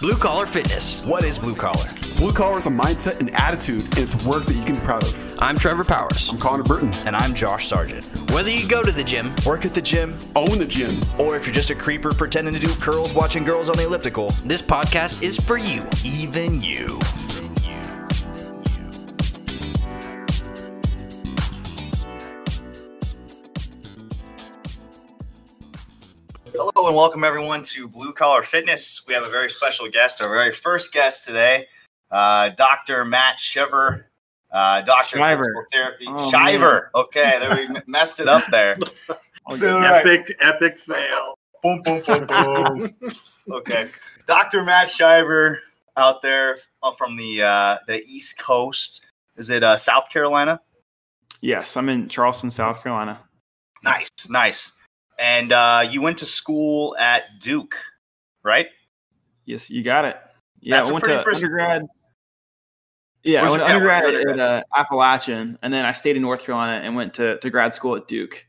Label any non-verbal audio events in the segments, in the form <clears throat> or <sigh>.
Blue Collar Fitness. What is blue collar? Blue collar is a mindset and attitude, and it's work that you can be proud of. I'm Trevor Powers. I'm Connor Burton. And I'm Josh Sargent. Whether you go to the gym, Work at the gym, Own the gym. or if you're just a creeper pretending to do curls watching girls on the elliptical, this podcast is for you. even you. And welcome everyone to Blue Collar Fitness. We have a very special guest, our very first guest today, uh, Dr. Matt Shiver, uh, Doctor of Shiver. Physical Therapy. Oh, Shiver. Okay, there we messed it up there. <laughs> So, all right. epic, epic fail. Boom, boom, boom, boom. <laughs> okay, Dr. Matt Shiver out there uh, from the uh, the East Coast. Is it uh, South Carolina? Yes, I'm in Charleston, South Carolina. Nice, nice. And uh, you went to school at Duke, right? Yes, you got it. Yeah, That's I a went to pres- undergrad. Yeah, Where's I went to yeah, undergrad your at uh, Appalachian, and then I stayed in North Carolina and went to, to grad school at Duke.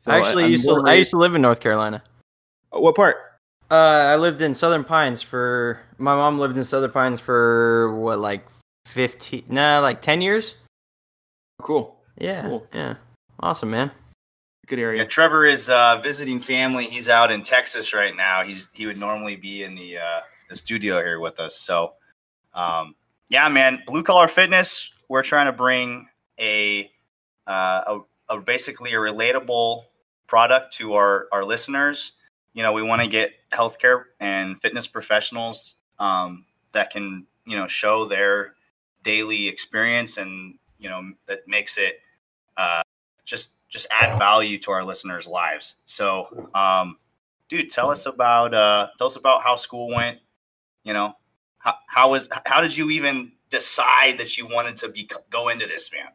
So I actually I'm used to. I used to live in North Carolina. What part? Uh, I lived in Southern Pines for. My mom lived in Southern Pines for what, like fifteen? Nah, like ten years. Cool. Yeah, Cool. yeah, awesome, man. Good Yeah, area. Trevor is uh, visiting family. He's out in Texas right now. He's he would normally be in the uh, the studio here with us. So, um, yeah, man, blue collar fitness. We're trying to bring a, uh, a, a basically a relatable product to our our listeners. You know, we want to get healthcare and fitness professionals um, that can you know show their daily experience and you know that makes it uh, just just add value to our listeners' lives. So, um, dude, tell us about uh, tell us about how school went. You know, how how was how did you even decide that you wanted to be go into this, man?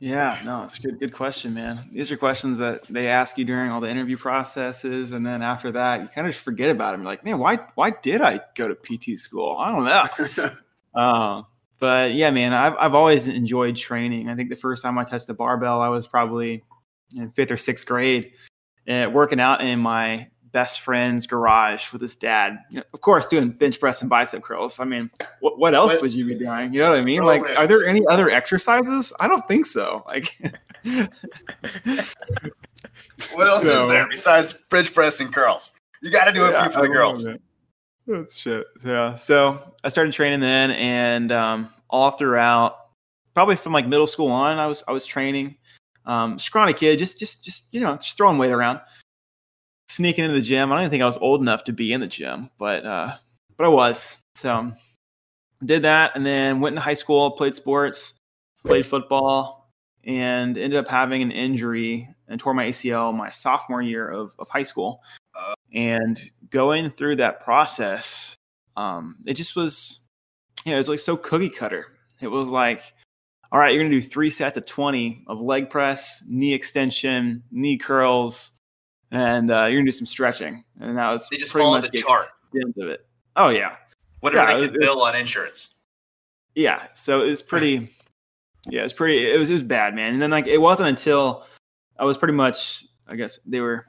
Yeah, no, it's a good. Good question, man. These are questions that they ask you during all the interview processes, and then after that, you kind of forget about them. You're like, man, why why did I go to PT school? I don't know. Uh, <laughs> but yeah, man, I've I've always enjoyed training. I think the first time I touched a barbell, I was probably in fifth or sixth grade, uh, working out in my best friend's garage with his dad. You know, of course, doing bench press and bicep curls. I mean, what what else What- would you be doing? You know what I mean? Like, are there any other <laughs> exercises? I don't think so. Like, What else is <laughs> there besides bench press and curls? You got to do a Yeah, few for the girls. That's shit. Yeah. So I started training then, and um, all throughout, probably from like middle school on, I was I was training. Um, scrawny kid, just just just you know, just throwing weight around, sneaking into the gym. I don't even think I was old enough to be in the gym, but uh, but I was. So did that, and then went into high school, played sports, played football, and ended up having an injury and tore my ACL my sophomore year of, of high school. And going through that process, um, it just was, you know, it was like so cookie cutter. It was like, all right, you're gonna do three sets of 20 of leg press, knee extension, knee curls, and uh, you're gonna do some stretching. And that was They just pretty much the chart. extent of it. Oh yeah, Whatever Yeah, they could bill on insurance. yeah so it was pretty <laughs> yeah it was pretty it was it was bad man and then like it wasn't until i was pretty much i guess they were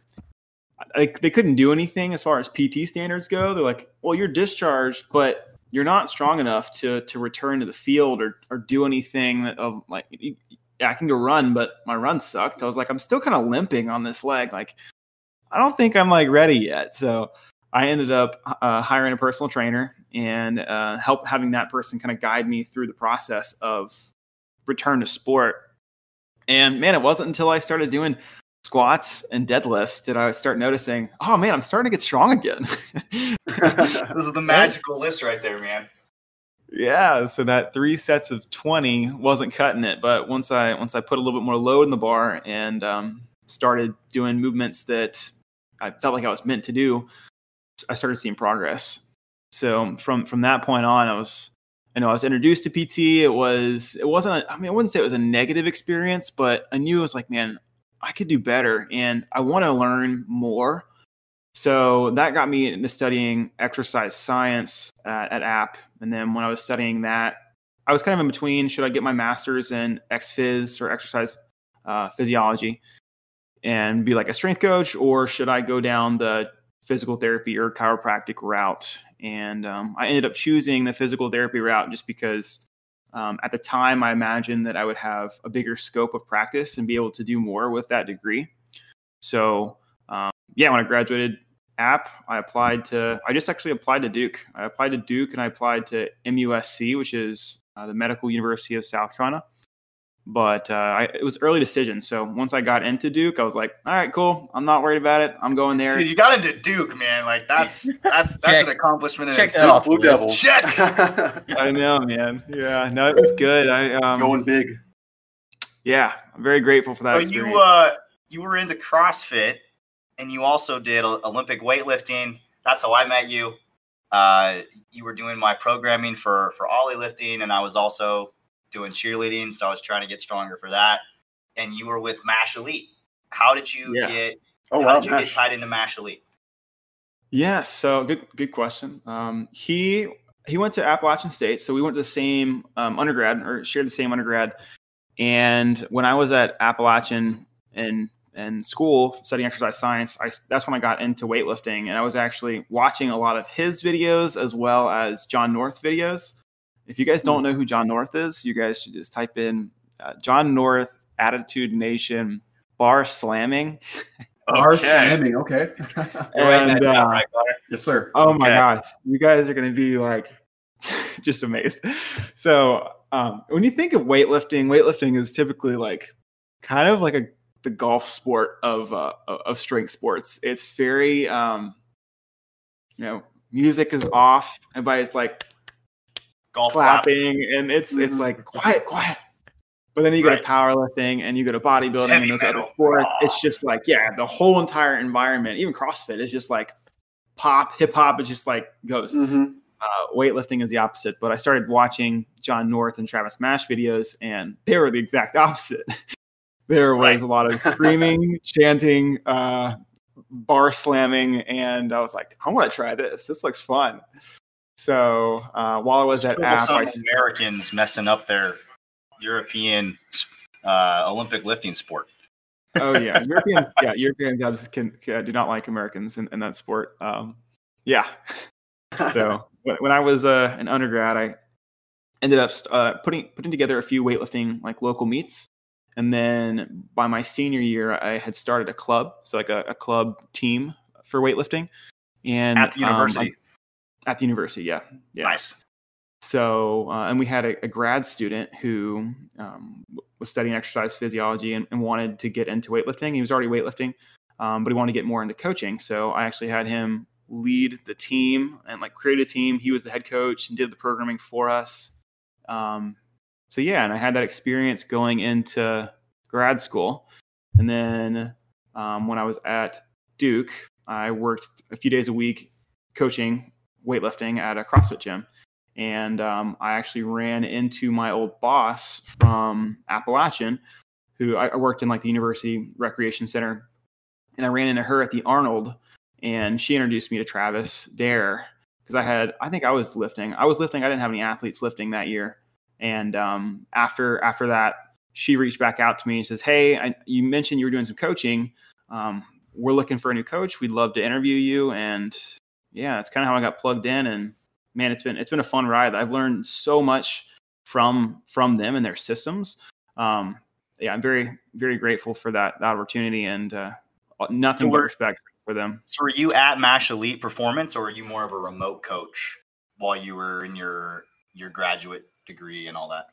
like they couldn't do anything as far as pt standards go. They're like well you're discharged but you're not strong enough to to return to the field or or do anything of like i can go run but my run sucked. I was like i'm still kind of limping on this leg. Like i don't think i'm like ready yet. So I ended up uh, hiring a personal trainer and uh, help having that person kind of guide me through the process of return to sport. And man, it wasn't until I started doing squats and deadlifts did I start noticing, oh man, I'm starting to get strong again. <laughs> This is the <laughs> magical list right there, man. yeah, so that three sets of 20 wasn't cutting it, but once I once I put a little bit more load in the bar and um, started doing movements that I felt like I was meant to do, I started seeing progress. So from from that point on, I was, I know I was introduced to PT. It was, it wasn't. A, I mean, I wouldn't say it was a negative experience, but I knew it was like, man, I could do better, and I want to learn more. So that got me into studying exercise science at, at App, and then when I was studying that, I was kind of in between. Should I get my master's in ex-phys or exercise uh, physiology? and be like a strength coach, or should I go down the physical therapy or chiropractic route. And um, I ended up choosing the physical therapy route just because um, at the time I imagined that I would have a bigger scope of practice and be able to do more with that degree. So, um, yeah, when I graduated app, I applied to, I just actually applied to Duke. I applied to Duke and I applied to MUSC, which is uh, the Medical University of South Carolina but uh, I, it was early decision. So once I got into Duke, I was like, all right, cool. I'm not worried about it. I'm going there. Dude, you got into Duke, man. Like that's <laughs> that's that's an accomplishment in Check that itself. off. Blue Yes. Devils. Shit. <laughs> I know, man. Yeah, no, it was good. I um, Going big. yeah, I'm very grateful for that. So experience. you uh you were into CrossFit, and you also did Olympic weightlifting. That's how I met you. Uh, you were doing my programming for for Oly lifting, and I was also doing cheerleading. So I was trying to get stronger for that. And you were with Mash Elite. How did you Yeah. get? Oh how wow, did you get tied into Mash Elite? Yeah, so good good question. Um, he he went to Appalachian State, so we went to the same um, undergrad or shared the same undergrad. And when I was at Appalachian and and school studying exercise science, I that's when I got into weightlifting, and I was actually watching a lot of his videos as well as Jon North videos. If you guys don't know who Jon North is, you guys should just type in uh, Jon North Attitude Nation bar slamming. <laughs> Bar Okay. slamming. Okay. <laughs> <laughs> You're writing that And, down, uh, right, yes, sir. Oh my gosh, you guys are going to be like just amazed. So, um, when you think of weightlifting, weightlifting is typically like kind of like a the golf sport of uh, of strength sports. It's very, um, you know, music is off, everybody's like Golf clap. clapping, and it's it's Mhm. like quiet, quiet. But then you go Right. to powerlifting and you go to bodybuilding heavy and those other sports. Ah. It's just like, yeah, the whole entire environment, even CrossFit, is just like pop, hip hop. It just like goes. hmm Uh, weightlifting is the opposite. But I started watching Jon North and Travis Mash videos, and they were the exact <laughs> opposite. there was Right. a lot of screaming, <laughs> chanting, uh, bar slamming, and I was like, I want to try this. This looks fun. So uh, while I was at App, some I Americans messing up their European uh, Olympic lifting sport. oh yeah, <laughs> Europeans. Yeah, European can, can do not like Americans in, in that sport. Um, yeah. So <laughs> when, when I was uh, an undergrad, I ended up uh, putting putting together a few weightlifting like local meets, and then by my senior year, I had started a club, so like a, a club team for weightlifting, and At the um, university. At the university, yeah, yeah. Nice. So, uh, and we had a, a grad student who um, was studying exercise physiology and, and wanted to get into weightlifting. He was already weightlifting, um, but he wanted to get more into coaching. So I actually had him lead the team and like create a team. He was the head coach and did the programming for us. Um, so yeah, and I had that experience going into grad school. And then um, when I was at Duke, I worked a few days a week coaching weightlifting at a CrossFit gym and um, I actually ran into my old boss from Appalachian, who I, I worked in like the University Recreation Center, and I ran into her at the Arnold, and she introduced me to Travis Dare because I had I think I was lifting. I was lifting. I didn't have any athletes lifting that year, and um, after after that, she reached back out to me and says, "Hey, I, you mentioned you were doing some coaching. Um, we're looking for a new coach. We'd love to interview you." And yeah, that's kind of how I got plugged in and man, it's been it's been a fun ride. I've learned so much from from them and their systems. Um, yeah, I'm very very grateful for that, that opportunity and uh, nothing So but respect for them. So were you at Mash Elite Performance, or were you more of a remote coach while you were in your your graduate degree and all that?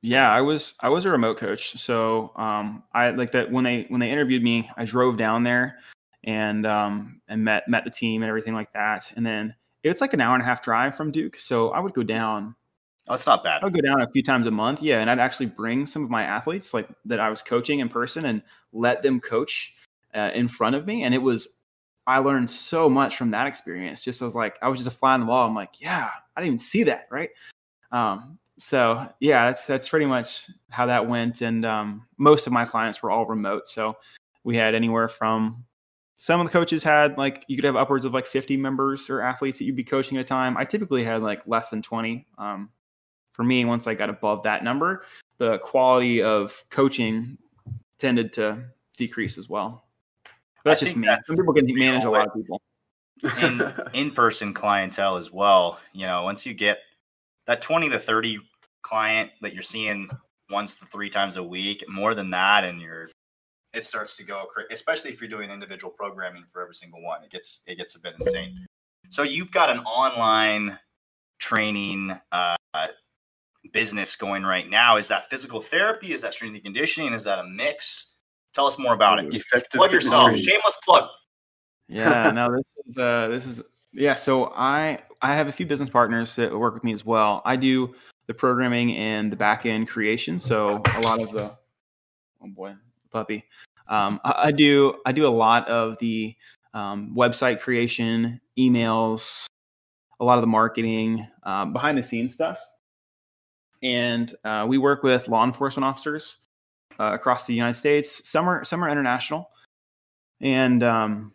Yeah, I was I was a remote coach, so um, I like that when they when they interviewed me, I drove down there and um, and met met the team and everything like that, and then it's like an hour and a half drive from Duke, so I would go down Oh, that's not bad. I would go down a few times a month, yeah, and I'd actually bring some of my athletes, like that I was coaching in person, and let them coach uh, in front of me. And it was, I learned so much from that experience. Just I was like, I was just a fly on the wall. I'm like, yeah, I didn't even see that, right? Um, so yeah, that's that's pretty much how that went. And um, most of my clients were all remote, so we had anywhere from some of the coaches had like you could have upwards of like 50 members or athletes that you'd be coaching at a time. I typically had like less than 20. Um, for me, once I got above that number, the quality of coaching tended to decrease as well. But that's I just me. that's Some people can manage a lot of people. <laughs> in in-person clientele as well. You know, once you get that 20 to 30 client that you're seeing once to three times a week, more than that, and you're it starts to go cra- especially if you're doing individual programming for every single one. It gets it gets a bit insane. So you've got an online training uh, business going right now. Is that physical therapy? Is that strength and conditioning? Is that a mix? Tell us more about it. Effective Plug yourself. fitness. Shameless plug. yeah <laughs> no this is uh this is yeah so i i have a few business partners that work with me as well i do the programming and the back end creation so a lot of the oh boy puppy. Um i, I do i do a lot of the um, website creation emails a lot of the marketing um, behind the scenes stuff. And uh, we work with law enforcement officers uh, across the united states. Some are some are international. And um,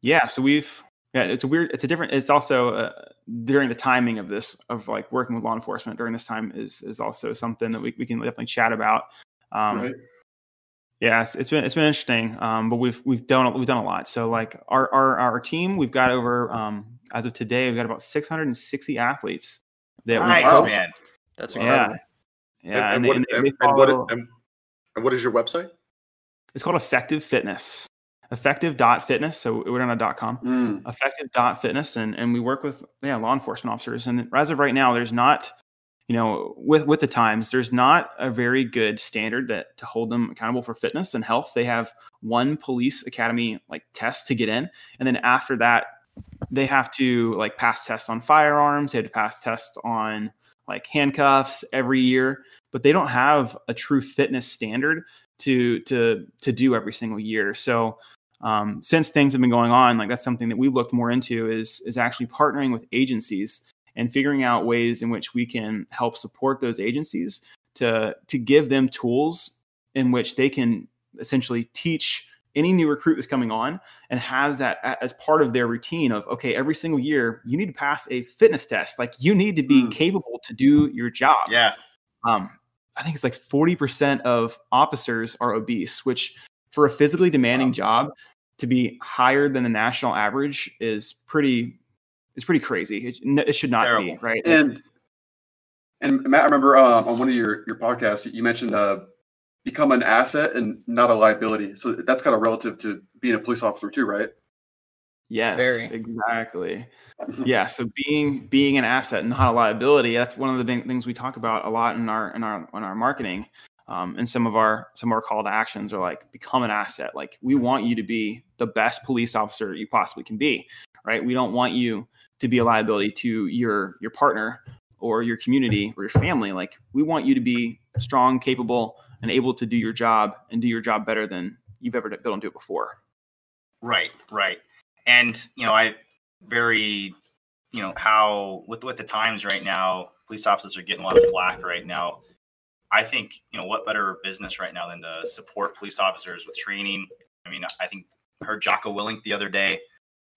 yeah so we've yeah it's a weird it's a different it's also uh, during the timing of this of like working with law enforcement during this time is is also something that we, we can definitely chat about. Um Right. Yeah it's, it's been it's been interesting um but we've we've done we've done a lot so like our our, our team we've got over um as of today we've got about 660 athletes that we Nice, Wow. man. That's yeah incredible. yeah and, and, and and, they follow- and, and what is your website? it's called effective fitness effective dot fitness so we're on a dot com Mm. effective dot fitness and and we work with yeah law enforcement officers and as of right now there's not you know with with the times there's not a very good standard that to hold them accountable for fitness and health. They have one police academy like test to get in and then after that they have to like pass tests on firearms they have to pass tests on like handcuffs every year but they don't have a true fitness standard to to to do every single year. So um, since things have been going on, like that's something that we looked more into is is actually partnering with agencies and figuring out ways in which we can help support those agencies to to give them tools in which they can essentially teach any new recruit that's coming on and has that as part of their routine of okay every single year you need to pass a fitness test like you need to be Mm. capable to do your job Yeah. um, I think it's like 40% of officers are obese, which for a physically demanding job to be higher than the national average is pretty is pretty crazy. It, it should not be, right? And and Matt, I remember uh, on one of your your podcasts you mentioned uh, become an asset and not a liability. So that's kind of relative to being a police officer too, right? yes, Very. exactly. yeah, so being being an asset and not a liability, that's one of the big things we talk about a lot in our in our in our marketing. Um, and some of our some of our call to actions are like become an asset. Like we want you to be the best police officer you possibly can be, right? We don't want you to be a liability to your your partner or your community or your family. Like we want you to be strong, capable, and able to do your job and do your job better than you've ever been able to do it before. Right, right. And you know, I very, you know, how with with the times right now, police officers are getting a lot of flack right now. I think you know what better business right now than to support police officers with training. I mean, I think heard Jocko Willink the other day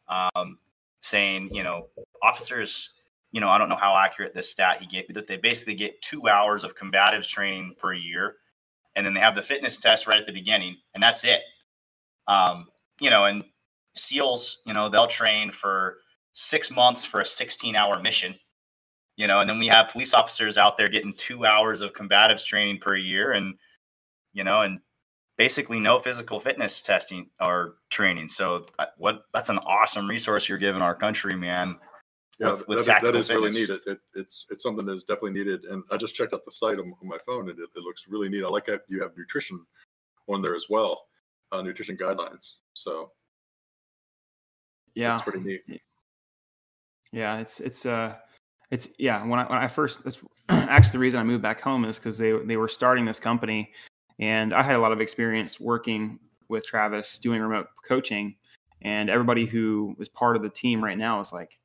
um, saying, you know, officers, you know, I don't know how accurate this stat he gave, but that they basically get two hours of combatives training per year, and then they have the fitness test right at the beginning, and that's it. Um, you know, and SEALs, you know, they'll train for six months for a 16 hour mission, you know, and then we have police officers out there getting two hours of combatives training per year and, you know, and basically no physical fitness testing or training. So what that's an awesome resource you're giving our country, man. Yeah, With- with that, that tactical is really fitness. neat. It, it, it's it's something that is definitely needed. And I just checked out the site on, on my phone, and it, it looks really neat. I like that you have nutrition on there as well, uh, nutrition guidelines. So Yeah. it's pretty neat. Yeah, it's it's uh it's yeah, when I when I first that's <clears throat> actually the reason I moved back home is cuz they they were starting this company and I had a lot of experience working with Travis doing remote coaching and everybody who was part of the team right now is like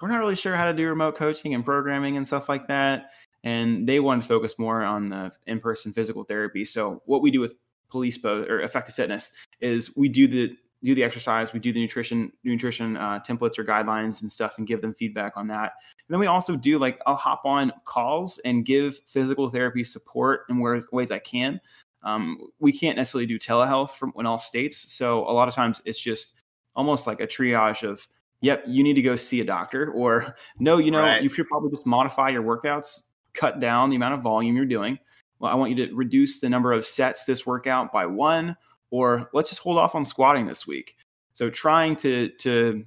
we're not really sure how to do remote coaching and programming and stuff like that and they wanted to focus more on the in-person physical therapy. So what we do with Police Bo or Effective Fitness is we do the do the exercise, we do the nutrition nutrition uh, templates or guidelines and stuff, and give them feedback on that. And then we also do like I'll hop on calls and give physical therapy support in ways I can. Um, we can't necessarily do telehealth from in all states, so a lot of times it's just almost like a triage of yep, you need to go see a doctor, or <laughs> no, you know, Right. you should probably just modify your workouts, cut down the amount of volume you're doing. Well, I want you to reduce the number of sets this workout by one, or let's just hold off on squatting this week. So trying to to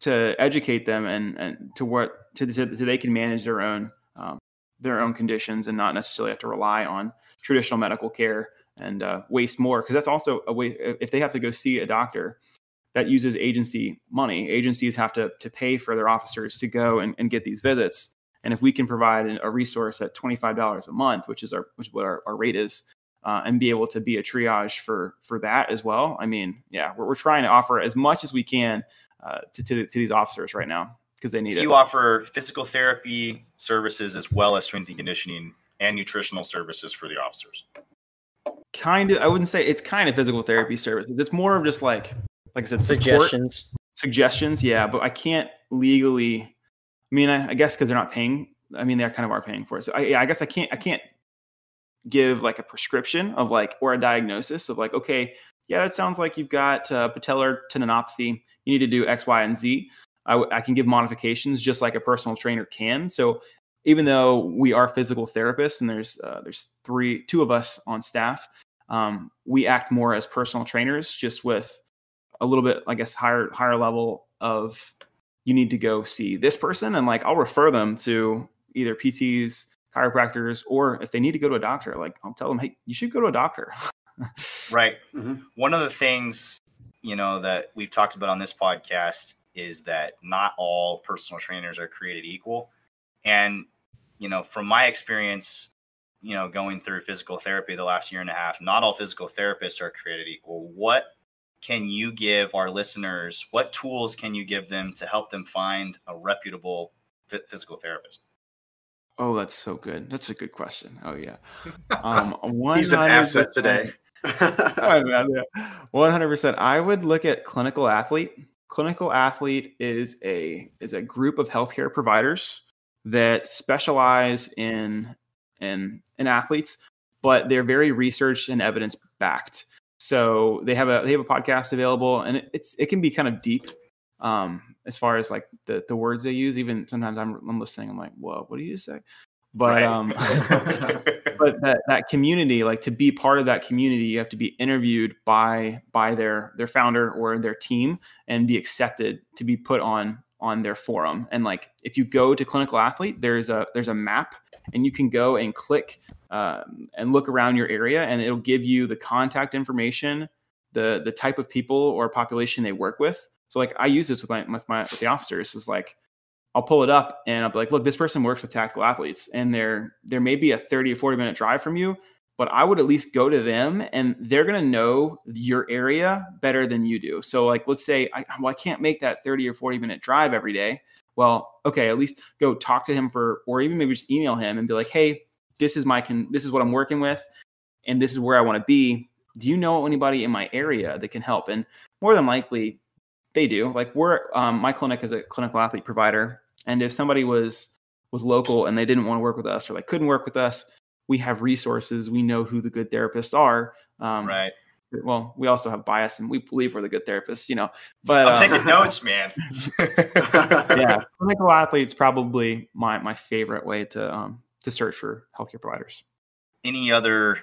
to educate them and and to what to so so they can manage their own their own conditions and not necessarily have to rely on traditional medical care and uh, waste more. Because that's also a way if they have to go see a doctor that uses agency money. Agencies have to to pay for their officers to go and, and get these visits. And if we can provide a resource at $25 a month which is our which is what our, our rate is uh, and be able to be a triage for for that as well i mean yeah we're, we're trying to offer as much as we can uh, to, to, to these officers right now because they need So it. you offer physical therapy services as well as strength and conditioning and nutritional services for the officers. kind of i wouldn't say it's kind of physical therapy services. It's more of just like like i said support, Suggestions. suggestions yeah but i can't legally i mean i, I guess because they're not paying i mean they are kind of are paying for it. So I, yeah, I guess i can't i can't give like a prescription of like or a diagnosis of like okay yeah that sounds like you've got uh, patellar tendinopathy. You need to do x y and z I, w- I can give modifications just like a personal trainer can so even though we are physical therapists and there's uh, there's three two of us on staff um, we act more as personal trainers just with a little bit i guess higher higher level of you need to go see this person and like i'll refer them to either pts chiropractors or if they need to go to a doctor like i'll tell them hey you should go to a doctor <laughs> Right. Mhm. One of the things, you know, that we've talked about on this podcast is that not all personal trainers are created equal. And, you know, from my experience, you know, going through physical therapy the last year and a half, not all physical therapists are created equal. What can you give our listeners? What tools can you give them to help them find a reputable phy- physical therapist? oh that's so good that's a good question oh yeah <laughs> um He's an 100%. asset today. <laughs> Oh, yeah. 100% i would look at clinical athlete clinical athlete is a is a group of healthcare providers that specialize in in in athletes but they're very research and evidence backed so they have a they have a podcast available and it, it's it can be kind of deep um as far as like the the words they use. Even sometimes i'm, I'm listening i'm like whoa what do you say but Right. um <laughs> <laughs> but that, that community like to be part of that community you have to be interviewed by by their their founder or their team and be accepted to be put on on their forum and like if you go to clinical athlete there's a there's a map and you can go and click um, and look around your area and it'll give you the contact information the the type of people or population they work with so like i use this with my with my with the officers is like I'll pull it up and I'll be like, look, this person works with tactical athletes and they're there may be a 30 or 40 minute drive from you, but I would at least go to them and they're gonna know your area better than you do. So like let's say I well, I can't make that 30 or 40 minute drive every day. Well, okay, at least go talk to him for or even maybe just email him and be like, hey, this is my con this is what I'm working with and this is where I want to be. Do you know anybody in my area that can help? And more than likely they do. Like we're um, my clinic is a clinical athlete provider, and if somebody was was local and they didn't want to work with us or like couldn't work with us, we have resources. We know who the good therapists are. Um, right. Well, we also have bias, and we believe we're the good therapists, you know. But I'm uh, taking <laughs> notes, man. yeah, <laughs> clinical athletes probably my my favorite way to um, to search for healthcare providers. Any other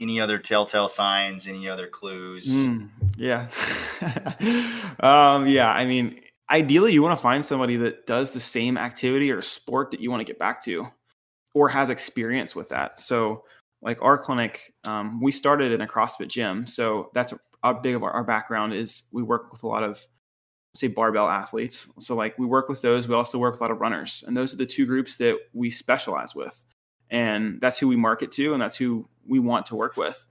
any other telltale signs? Any other clues? Mm, yeah. <laughs> um, yeah. I mean, ideally, you want to find somebody that does the same activity or sport that you want to get back to or has experience with that. So, like our clinic, um, we started in a CrossFit gym. So, that's a, big of our, our background is we work with a lot of say barbell athletes. So like we work with those. We also work with a lot of runners. And those are the two groups that we specialize with. And that's who we market to and that's who we want to work with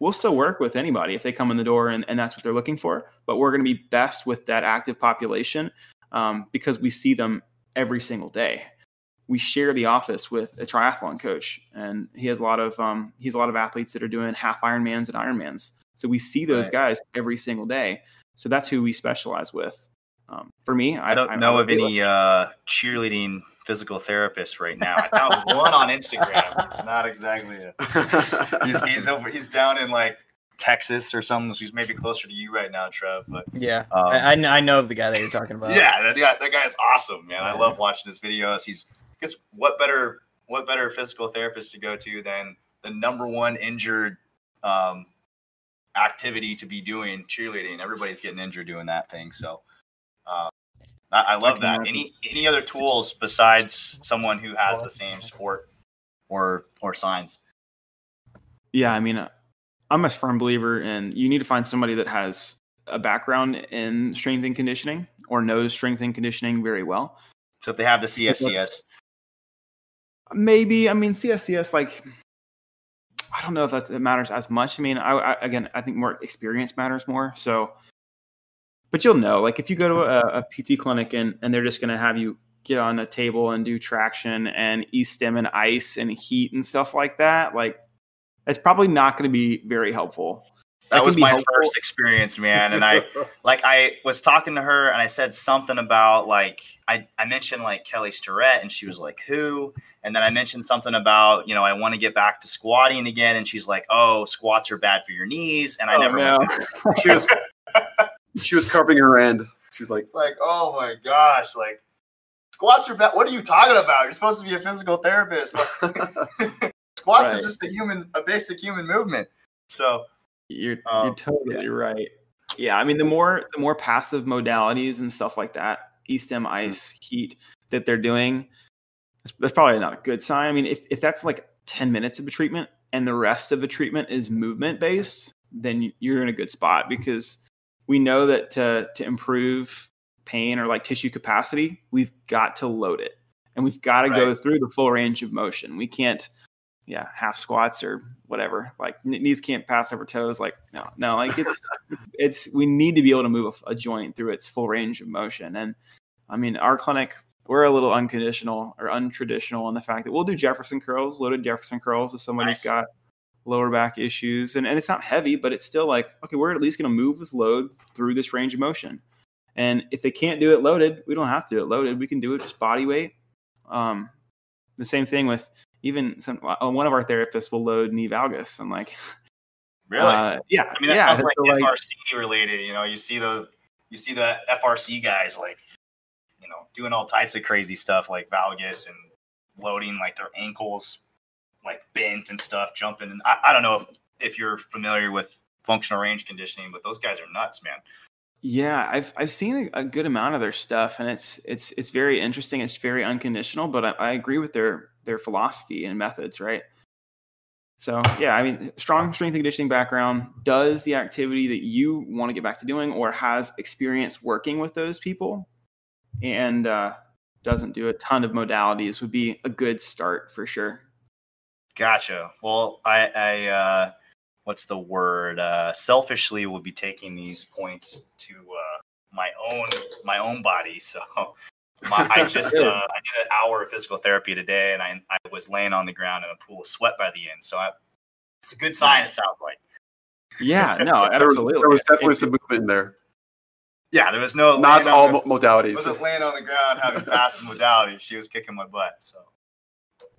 we'll still work with anybody if they come in the door and, and that's what they're looking for. But we're going to be best with that active population um, because we see them every single day. We share the office with a triathlon coach, and he has a lot of um, he has a lot of athletes that are doing half Ironmans and Ironmans. So we see those Right. guys every single day. So that's who we specialize with. Um, for me, I don't know of any uh, cheerleading physical therapist right now. I found one on Instagram. It's not exactly it. <laughs> He's, he's over. He's down in like Texas or something. He's maybe closer to you right now, Trev. But Yeah, Um, I, I I know of the guy that you're talking about. yeah, that guy, that guy's awesome, man. I love watching his videos. He's I guess what better what better physical therapist to go to than the number one injured um, activity to be doing cheerleading. Everybody's getting injured doing that thing. So I, I love can that. imagine. Any any other tools besides someone who has the same sport or or signs? Yeah, I mean, uh, I'm a firm believer in you need to find somebody that has a background in strength and conditioning or knows strength and conditioning very well. So if they have the CSCS, Maybe, I mean, CSCS, like, I don't know if that's, it matters as much. I mean, I, I again, I think more experience matters more. So, but you'll know, like, if you go to a, a PT clinic and, and they're just going to have you get on a table and do traction and e-stim and ice and heat and stuff like that, like, it's probably not going to be very helpful. that can was my helpful. first experience, man. And I <laughs> like I was talking to her and I said something about like I, I mentioned like Kelly Starrett and she was like who and then I mentioned something about you know I want to get back to squatting again and she's like oh squats are bad for your knees and I Oh, never no. She was <laughs> she was covering her end. She was like, it's like oh my gosh like squats are bad. What are you talking about? You're supposed to be a physical therapist. <laughs> Squats is just a human a basic human movement. So You're Um, you're totally right. Yeah, I mean the more the more passive modalities and stuff like that, e-stim, ice, heat that they're doing, that's, that's probably not a good sign. I mean, if if that's like ten minutes of a treatment and the rest of the treatment is movement based, then you're in a good spot because we know that to to improve pain or like tissue capacity, we've got to load it and we've got to go through the full range of motion. We can't yeah, half squats or whatever. Like knees can't pass over toes. Like no, no. Like it's <laughs> it's, it's we need to be able to move a, a joint through its full range of motion. And I mean, our clinic we're a little unconditional or untraditional in the fact that we'll do Jefferson curls, loaded Jefferson curls if somebody's Nice. got lower back issues, and and it's not heavy, but it's still like okay, we're at least going to move with load through this range of motion. And if they can't do it loaded, we don't have to do it loaded. We can do it just body weight. Um, the same thing with even some uh, one of our therapists will load knee valgus. I'm like, <laughs> really uh, yeah, I mean, that yeah. sounds like, like- FRC related. You know, you see the you see the FRC guys like, you know, doing all types of crazy stuff like valgus and loading like their ankles like bent and stuff, jumping. And I, I don't know if, if you're familiar with functional range conditioning, but those guys are nuts, man. Yeah, I've I've seen a, a good amount of their stuff, and it's it's it's very interesting. It's very unconditional, but I, I agree with their their philosophy and methods, right? So yeah, I mean, strong strength and conditioning background does the activity that you want to get back to doing, or has experience working with those people, and uh, doesn't do a ton of modalities would be a good start for sure. Gotcha. Well, I, I uh, what's the word? Uh, selfishly, will be taking these points to uh, my own my own body. So, <laughs> my, I <laughs> just uh, I did an hour of physical therapy today, and I I was laying on the ground in a pool of sweat by the end. So, I, it's a good sign. It sounds like. Yeah, <laughs> no, there was, absolutely. there was definitely some movement in there. Yeah, there was no Not all on mo- the, modalities. wasn't laying on the ground having passive modalities. She was kicking my butt. So.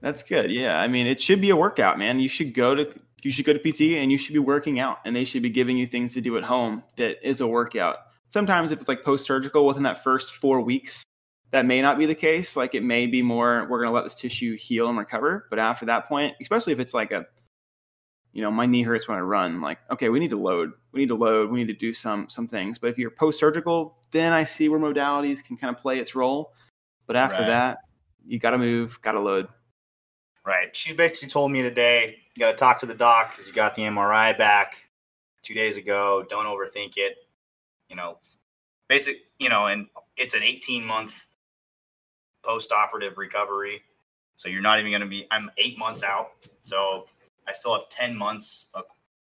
That's good. Yeah. I mean, it should be a workout, man. You should go to you should go to PT and you should be working out and they should be giving you things to do at home that is a workout. Sometimes if it's like post-surgical within that first 4 weeks, that may not be the case. Like it may be more we're going to let this tissue heal and recover, but after that point, especially if it's like a you know, my knee hurts when I run, like okay, we need to load. We need to load. We need to do some some things. But if you're post-surgical, then I see where modalities can kind of play its role. But after Right. that, you got to move, got to load. Right. She basically told me today, you got to talk to the doc because you got the MRI back two days ago. Don't overthink it. You know, basic, you know, and it's an 18 month post operative recovery. So you're not even going to be, I'm eight months out. So I still have 10 months,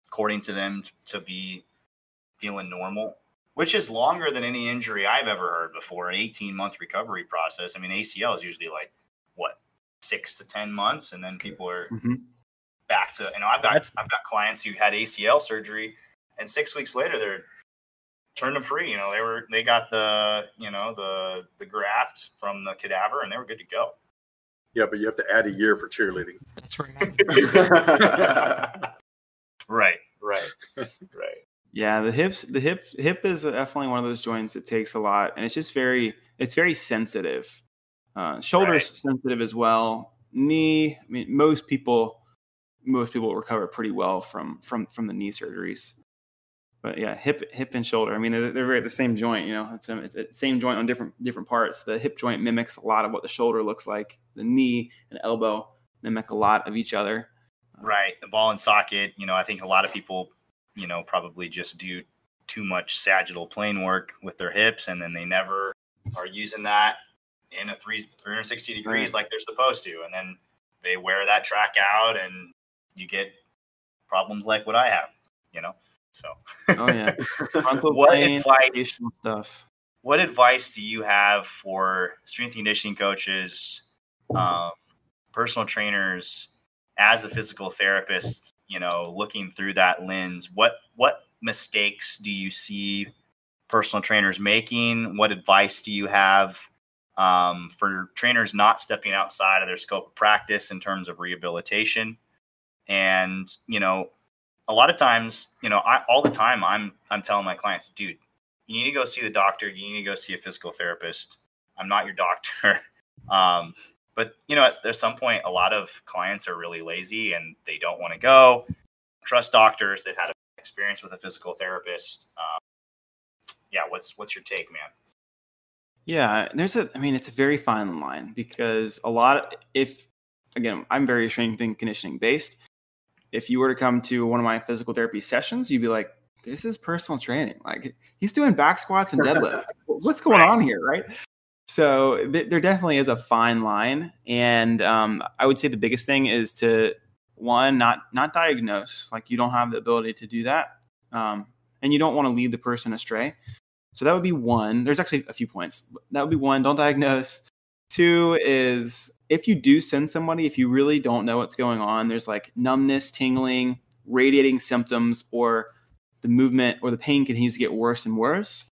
according to them, to be feeling normal, which is longer than any injury I've ever heard before. An 18 month recovery process. I mean, ACL is usually like, six to 10 months. And then people are Mhm. back to, you know, I've got, That's- I've got clients who had ACL surgery and six weeks later they're turned them free. You know, they were, they got the, you know, the, the graft from the cadaver and they were good to go. Yeah, but you have to add a year for cheerleading. That's right. <laughs> right, right, <laughs> right. Yeah, the hips, the hip, hip is definitely one of those joints that takes a lot, and it's just very, it's very sensitive. Uh, shoulders Right. sensitive as well. Knee, I mean, most people, most people recover pretty well from from from the knee surgeries. But yeah, hip, hip and shoulder. I mean, they're, they're very the same joint. You know, it's a, it's a same joint on different different parts. The hip joint mimics a lot of what the shoulder looks like. The knee and elbow mimic a lot of each other. Right. The ball and socket, you know, I think a lot of people, you know, probably just do too much sagittal plane work with their hips and then they never are using that in a three, 360 degrees like they're supposed to. And then they wear that track out and you get problems like what I have, you know? So, Oh yeah, <laughs> what plane, advice stuff. what advice do you have for strength and conditioning coaches, um, personal trainers, as a physical therapist? You know, looking through that lens, what what mistakes do you see personal trainers making? What advice do you have um, for trainers not stepping outside of their scope of practice in terms of rehabilitation? And you know, a lot of times, you know, I, all the time, I'm I'm telling my clients, dude, you need to go see the doctor. You need to go see a physical therapist. I'm not your doctor. <laughs> Um, but you know, at, at some point, a lot of clients are really lazy and they don't want to go. Trust doctors that had experience with a physical therapist. Um, yeah, what's what's your take, man? Yeah, there's a. I mean, it's a very fine line because a lot. Of, if again, I'm very strength and conditioning based. If you were to come to one of my physical therapy sessions, you'd be like, "This is personal training. Like he's doing back squats and deadlifts. <laughs> What's going Right. on here?" Right. So th- there definitely is a fine line, and um, I would say the biggest thing is to one not not diagnose. Like you don't have the ability to do that, um, and you don't want to lead the person astray. So that would be one. There's actually a few points. That would be one. Don't diagnose. Two is if you do send somebody, if you really don't know what's going on, there's like numbness, tingling, radiating symptoms, or the movement or the pain continues to get worse and worse.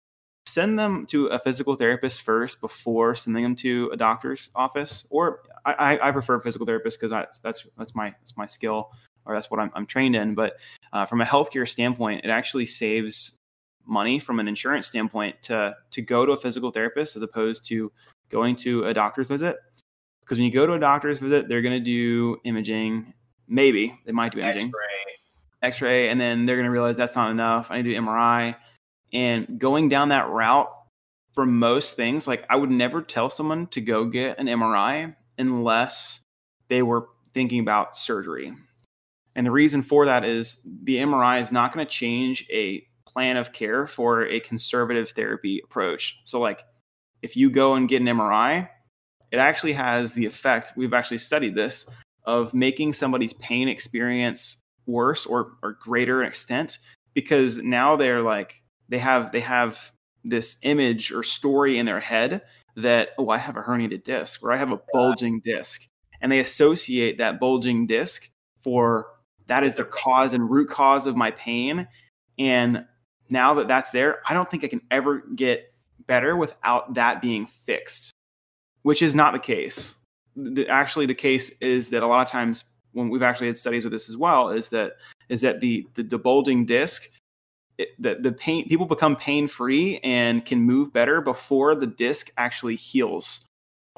Send them to a physical therapist first before sending them to a doctor's office. Or I, I, prefer physical therapist because that's that's that's my that's my skill or that's what I'm, I'm trained in. But uh, from a healthcare standpoint, it actually saves money from an insurance standpoint to to go to a physical therapist as opposed to going to a doctor's visit. Because when you go to a doctor's visit they're going to do imaging. Maybe they might do imaging. X-ray. x-ray and then they're going to realize that's not enough i need to do mri and going down that route for most things like i would never tell someone to go get an mri unless they were thinking about surgery. And the reason for that is the mri is not going to change a plan of care for a conservative therapy approach. So like if you go and get an mri it actually has the effect we've actually studied this of making somebody's pain experience worse or, or greater extent because now they're like they have they have this image or story in their head that oh i have a herniated disc or i have a bulging disc and they associate that bulging disc for that is the cause and root cause of my pain and now that that's there i don't think i can ever get better without that being fixed which is not the case. The, actually the case is that a lot of times when we've actually had studies with this as well is that is that the the, the bulging disc it, the the pain people become pain free and can move better before the disc actually heals.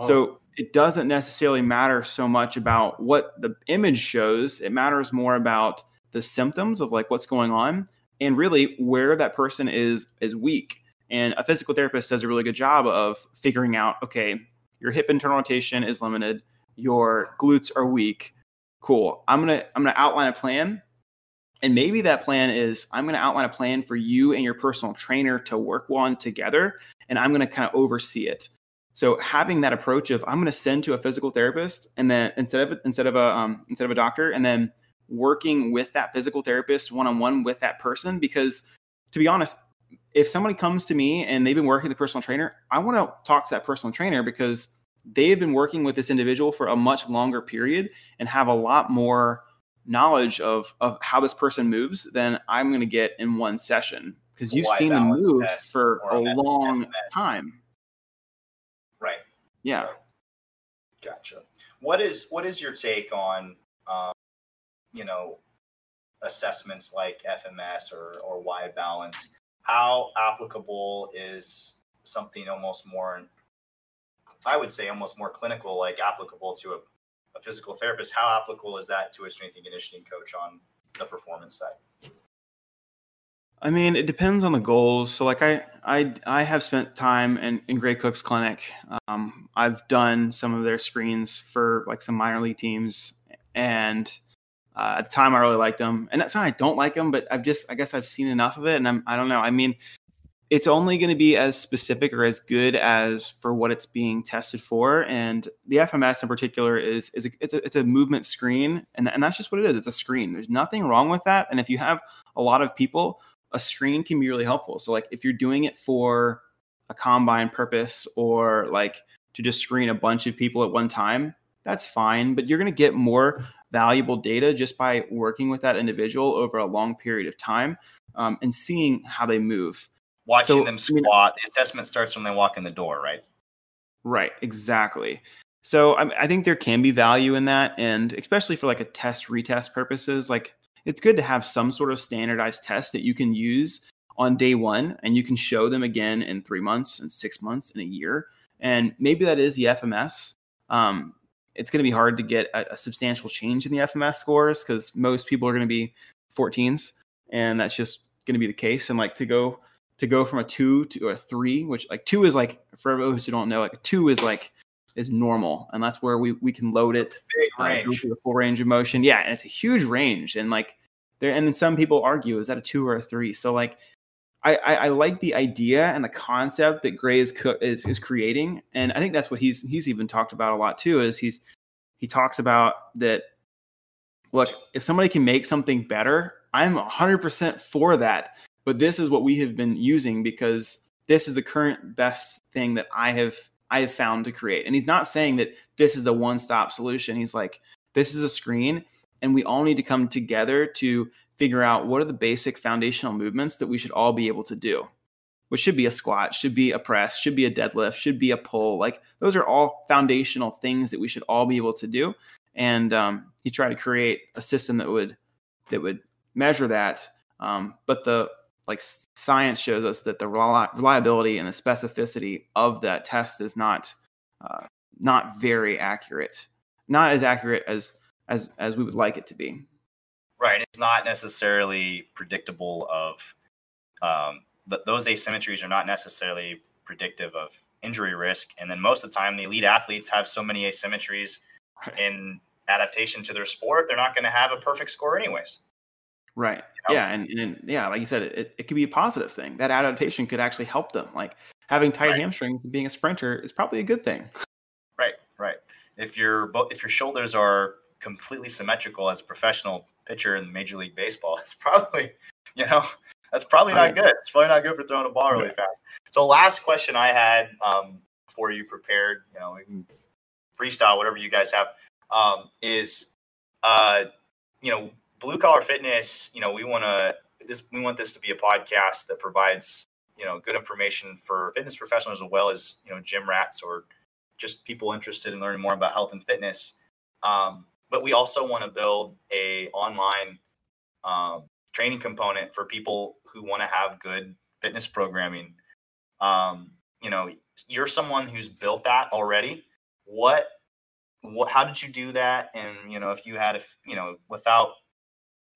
So oh. it doesn't necessarily matter so much about what the image shows it matters more about the symptoms of like what's going on and really where that person is is weak. And a physical therapist does a really good job of figuring out okay your hip internal rotation is limited your glutes are weak. Cool. I'm gonna i'm gonna outline a plan. And maybe that plan is i'm gonna outline a plan for you and your personal trainer to work on together and i'm gonna kind of oversee it. So having that approach of i'm gonna send to a physical therapist and then instead of instead of a um, instead of a doctor and then working with that physical therapist one-on-one with that person because to be honest if somebody comes to me and they've been working with a personal trainer, I want to talk to that personal trainer because they have been working with this individual for a much longer period and have a lot more knowledge of of how this person moves than I'm going to get in one session because you've seen them move for a long time. Right. Yeah. Gotcha. What is what is your take on, um, you know, assessments like FMS or or Y balance, how applicable is something almost more, I would say almost more clinical, like applicable to a, a physical therapist? How applicable is that to a strength and conditioning coach on the performance side? I mean, it depends on the goals. So, like, I I I have spent time in, in Gray Cook's clinic. Um, I've done some of their screens for like some minor league teams, and uh, at the time, I really liked them. And that's not I don't like them, but I've just I guess I've seen enough of it, and I'm I don't know. I mean, it's only going to be as specific or as good as for what it's being tested for. And the FMS in particular is is a, it's a it's a movement screen, and and that's just what it is. It's a screen. There's nothing wrong with that. And if you have a lot of people a screen can be really helpful. So like if you're doing it for a combine purpose or like to just screen a bunch of people at one time, that's fine, but you're going to get more valuable data just by working with that individual over a long period of time um, and seeing how they move. Watching So, them I mean- the assessment starts when they walk in the door, right? Right, exactly. So I, I think there can be value in that, and especially for like a test retest purposes, like it's good to have some sort of standardized test that you can use on day one, and you can show them again in three months, and six months, in a year, and maybe that is the FMS. Um, it's going to be hard to get a, a substantial change in the FMS scores because most people are going to be 14s, and that's just going to be the case. And like to go to go from a two to a three, which like two is like for those who don't know, like a two is like is normal, and that's where we we can load it Big uh, range. the full range of motion. Yeah, and it's a huge range, and like there, and then some people argue is that a two or a three. So like, I I, I like the idea and the concept that Gray is, co- is is creating, and I think that's what he's he's even talked about a lot too. Is he's he talks about that. Look, if somebody can make something better, I'm 100% for that. But this is what we have been using because this is the current best thing that I have I have found to create. And he's not saying that this is the one-stop solution. He's like, this is a screen, and we all need to come together to figure out what are the basic foundational movements that we should all be able to do. Which should be a squat, should be a press, should be a deadlift, should be a pull. Like those are all foundational things that we should all be able to do. And um, he tried to create a system that would that would measure that. Um, but the like science shows us that the reliability and the specificity of that test is not uh, not very accurate, not as accurate as as as we would like it to be. Right. It's not necessarily predictable of um, th- those asymmetries are not necessarily predictive of injury risk. And then most of the time, the elite athletes have so many asymmetries Right. in adaptation to their sport, they're not going to have a perfect score, anyways. Right. know? Yeah, and, and yeah, like you said, it, it could be a positive thing. That adaptation could actually help them. Like having tight Right. hamstrings and being a sprinter is probably a good thing. Right. Right. If your if your shoulders are completely symmetrical as a professional pitcher in Major League Baseball, <laughs> it's probably you know that's probably not good. It's probably not good for throwing a ball really fast. So last question I had um, before you prepared, you know, freestyle whatever you guys have um, is uh, you know blue collar fitness. You know we want to this we want this to be a podcast that provides you know good information for fitness professionals as well as you know gym rats or just people interested in learning more about health and fitness. Um, but we also want to build a online um, training component for people who want to have good fitness programming. Um, you know, you're someone who's built that already. What, what, how did you do that? And you know, if you had, if you know, without,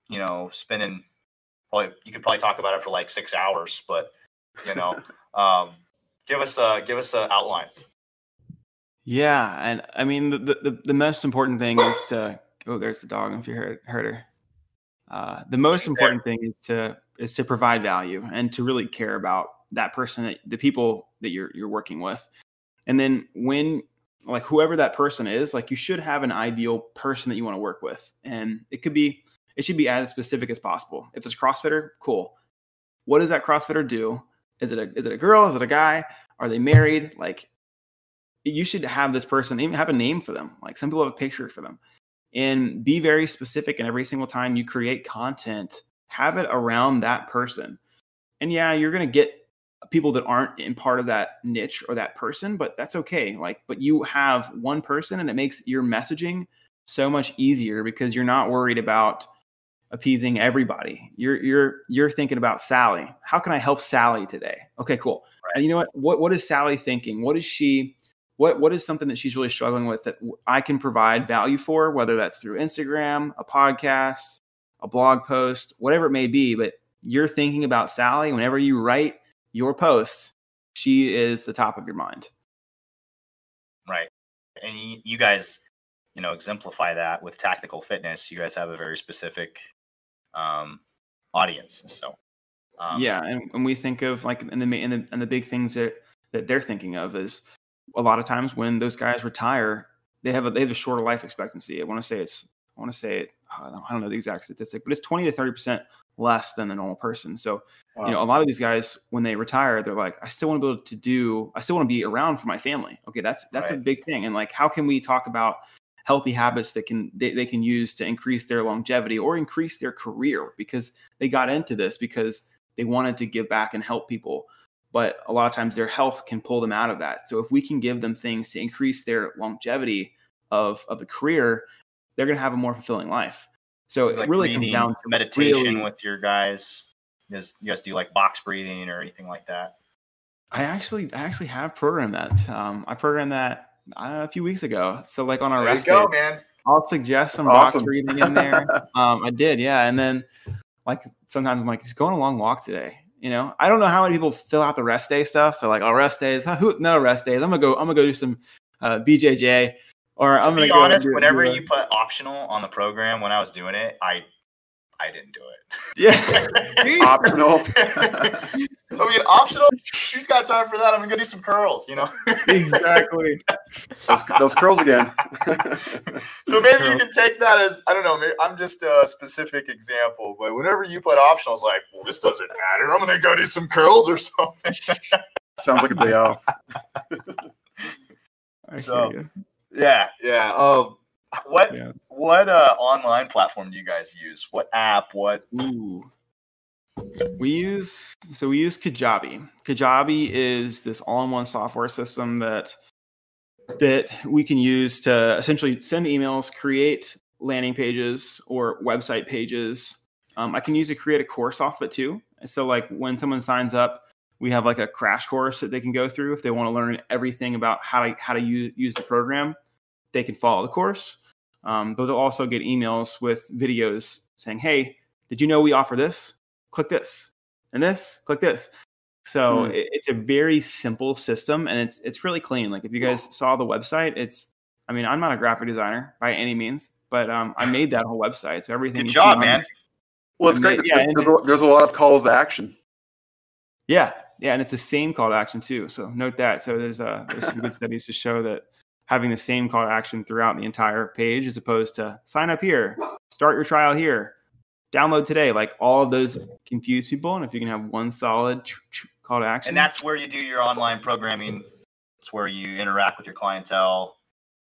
you know, spending, probably you could probably talk about it for like six hours, but you know, <laughs> um, give us a give us a outline. Yeah, and I mean the the, the most important thing is to oh, there's the dog. If you heard heard her, uh, the most She's important thing is to is to provide value and to really care about that person, that, the people that you're you're working with, and then when like whoever that person is, like you should have an ideal person that you want to work with, and it could be it should be as specific as possible. If it's a CrossFitter, cool. What does that CrossFitter do? Is it a is it a girl? Is it a guy? Are they married? Like you should have this person even have a name for them like some people have a picture for them and be very specific and every single time you create content have it around that person and yeah you're going to get people that aren't in part of that niche or that person but that's okay like but you have one person and it makes your messaging so much easier because you're not worried about appeasing everybody. You're you're you're thinking about Sally. How can I help Sally today? Okay, cool. And you know what? What what is Sally thinking? What is she? What what is something that she's really struggling with that I can provide value for? Whether that's through Instagram, a podcast, a blog post, whatever it may be. But you're thinking about Sally whenever you write your posts. She is the top of your mind. Right. And you, guys, you know, exemplify that with tactical fitness. You guys have a very specific um, audience. So, um, yeah, and, and we think of like and the and the and the big things that that they're thinking of is a lot of times when those guys retire, they have a they have a shorter life expectancy. I want to say it's I want to say it, uh, I don't- I don't know the exact statistic, but it's twenty to thirty percent less than the normal person. So you know, a lot of these guys when they retire, they're like, I still want to be able to do, I still want to be around for my family. Okay, that's that's a big thing. And like, how can we talk about healthy habits that can they, they can use to increase their longevity or increase their career because they got into this because they wanted to give back and help people. But a lot of times their health can pull them out of that. So if we can give them things to increase their longevity of of the career, they're going to have a more fulfilling life. So like it really comes down to meditation really- with your guys. You guys, you guys do like box breathing or anything like that? I actually, I actually have programmed that. Um, I programmed that uh, a few weeks ago. So, like on our There you rest go, day, man. I'll suggest some That's box awesome. breathing in there. <laughs> um, I did, yeah. And then, like sometimes I'm like, just going a long walk today. You know, I don't know how many people fill out the rest day stuff. They're like, "Oh, rest days. Huh, Who? No rest days. I'm gonna go. I'm gonna go do some uh, BJJ." Or To I'm gonna be go honest, do- whenever do you put optional on the program, when I was doing it, I I didn't do it. yeah. <laughs> Optional. <laughs> I mean, optional. She's got time for that. I'm gonna do some curls. You know. exactly. <laughs> those, those curls again. <laughs> so maybe you can take that as I don't know. Maybe I'm just a specific example, but whenever you put optional, it's like, well, this doesn't matter. I'm gonna go do some curls or something. <laughs> Sounds like a day off. So- Yeah, yeah. Um, what Yeah. what uh, online platform do you guys use? What app? What? Ooh. We use so we use Kajabi. Kajabi is this all-in-one software system that that we can use to essentially send emails, create landing pages or website pages. Um, I can use to create a course off it too. So like when someone signs up, we have like a crash course that they can go through if they want to learn everything about how to how to use, use the program. They can follow the course. Um, but they'll also get emails with videos saying, "Hey, did you know we offer this? Click this, and this, click this." So Hmm. it, it's a very simple system, and it's it's really clean. Like if you guys saw the website, it's I mean I'm not a graphic designer by any means, but um, I <laughs> made that whole website. So everything. Good job, man. Well, it's great. yeah, there's, a- there's a lot of calls to action. Yeah, yeah, and it's the same call to action too. So note that. So there's uh there's some good studies to show that having the same call to action throughout the entire page, as opposed to sign up here, start your trial here, download today, like all of those confuse people. And if you can have one solid tr- tr- call to action, And that's where you do your online programming. It's where you interact with your clientele.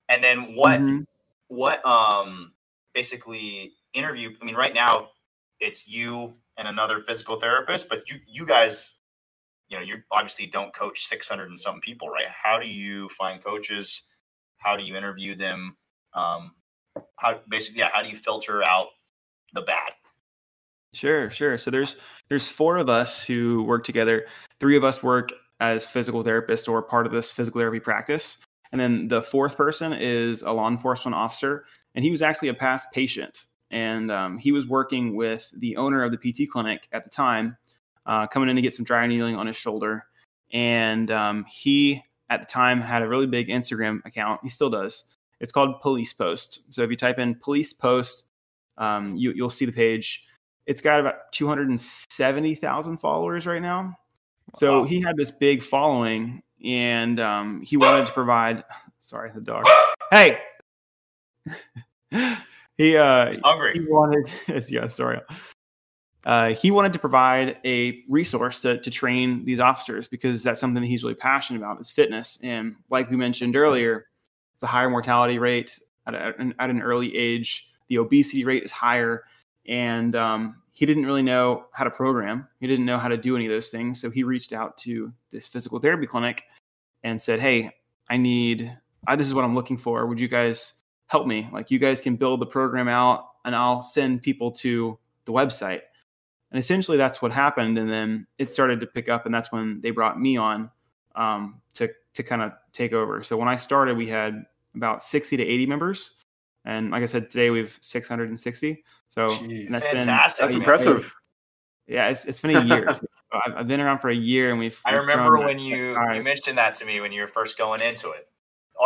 And then what? Mhm. What? Um, basically interview. I mean, right now it's you and another physical therapist, but you you guys, you know, you obviously don't coach six hundred and some people, right? How do you find coaches? How do you interview them? Um, how basically, yeah, how do you filter out the bad? Sure, sure. So there's there's four of us who work together. Three of us work as physical therapists or part of this physical therapy practice. And then the fourth person is a law enforcement officer, and he was actually a past patient. And um, he was working with the owner of the PT clinic at the time, uh, coming in to get some dry needling on his shoulder. And um, he, at the time, had a really big Instagram account. He still does. It's called Police Post. So if you type in Police Post, um, you, you'll see the page it's got about 270,000 followers right now. So Wow. he had this big following and um, he wanted to provide, sorry, the dog. Hey, <laughs> he, uh, Hungry. he wanted, <laughs> yeah, sorry. Uh, he wanted to provide a resource to, to train these officers because that's something that he's really passionate about is fitness. And like we mentioned earlier, it's a higher mortality rate at, a, at an early age. The obesity rate is higher and um, he didn't really know how to program. He didn't know how to do any of those things. So he reached out to this physical therapy clinic and said, "Hey, I need. I, this is what I'm looking for. Would you guys help me? Like, you guys can build the program out, and I'll send people to the website. And essentially, that's what happened. And then it started to pick up, and that's when they brought me on um, to to kind of take over. So when I started, we had about 60 to 80 members, and like I said, today we have 660. So and that's Fantastic, been That's man. impressive. yeah, it's it's been a year. <laughs> So I've, I've been around for a year, and we've. I remember when that- you all right. you mentioned that to me when you were first going into it.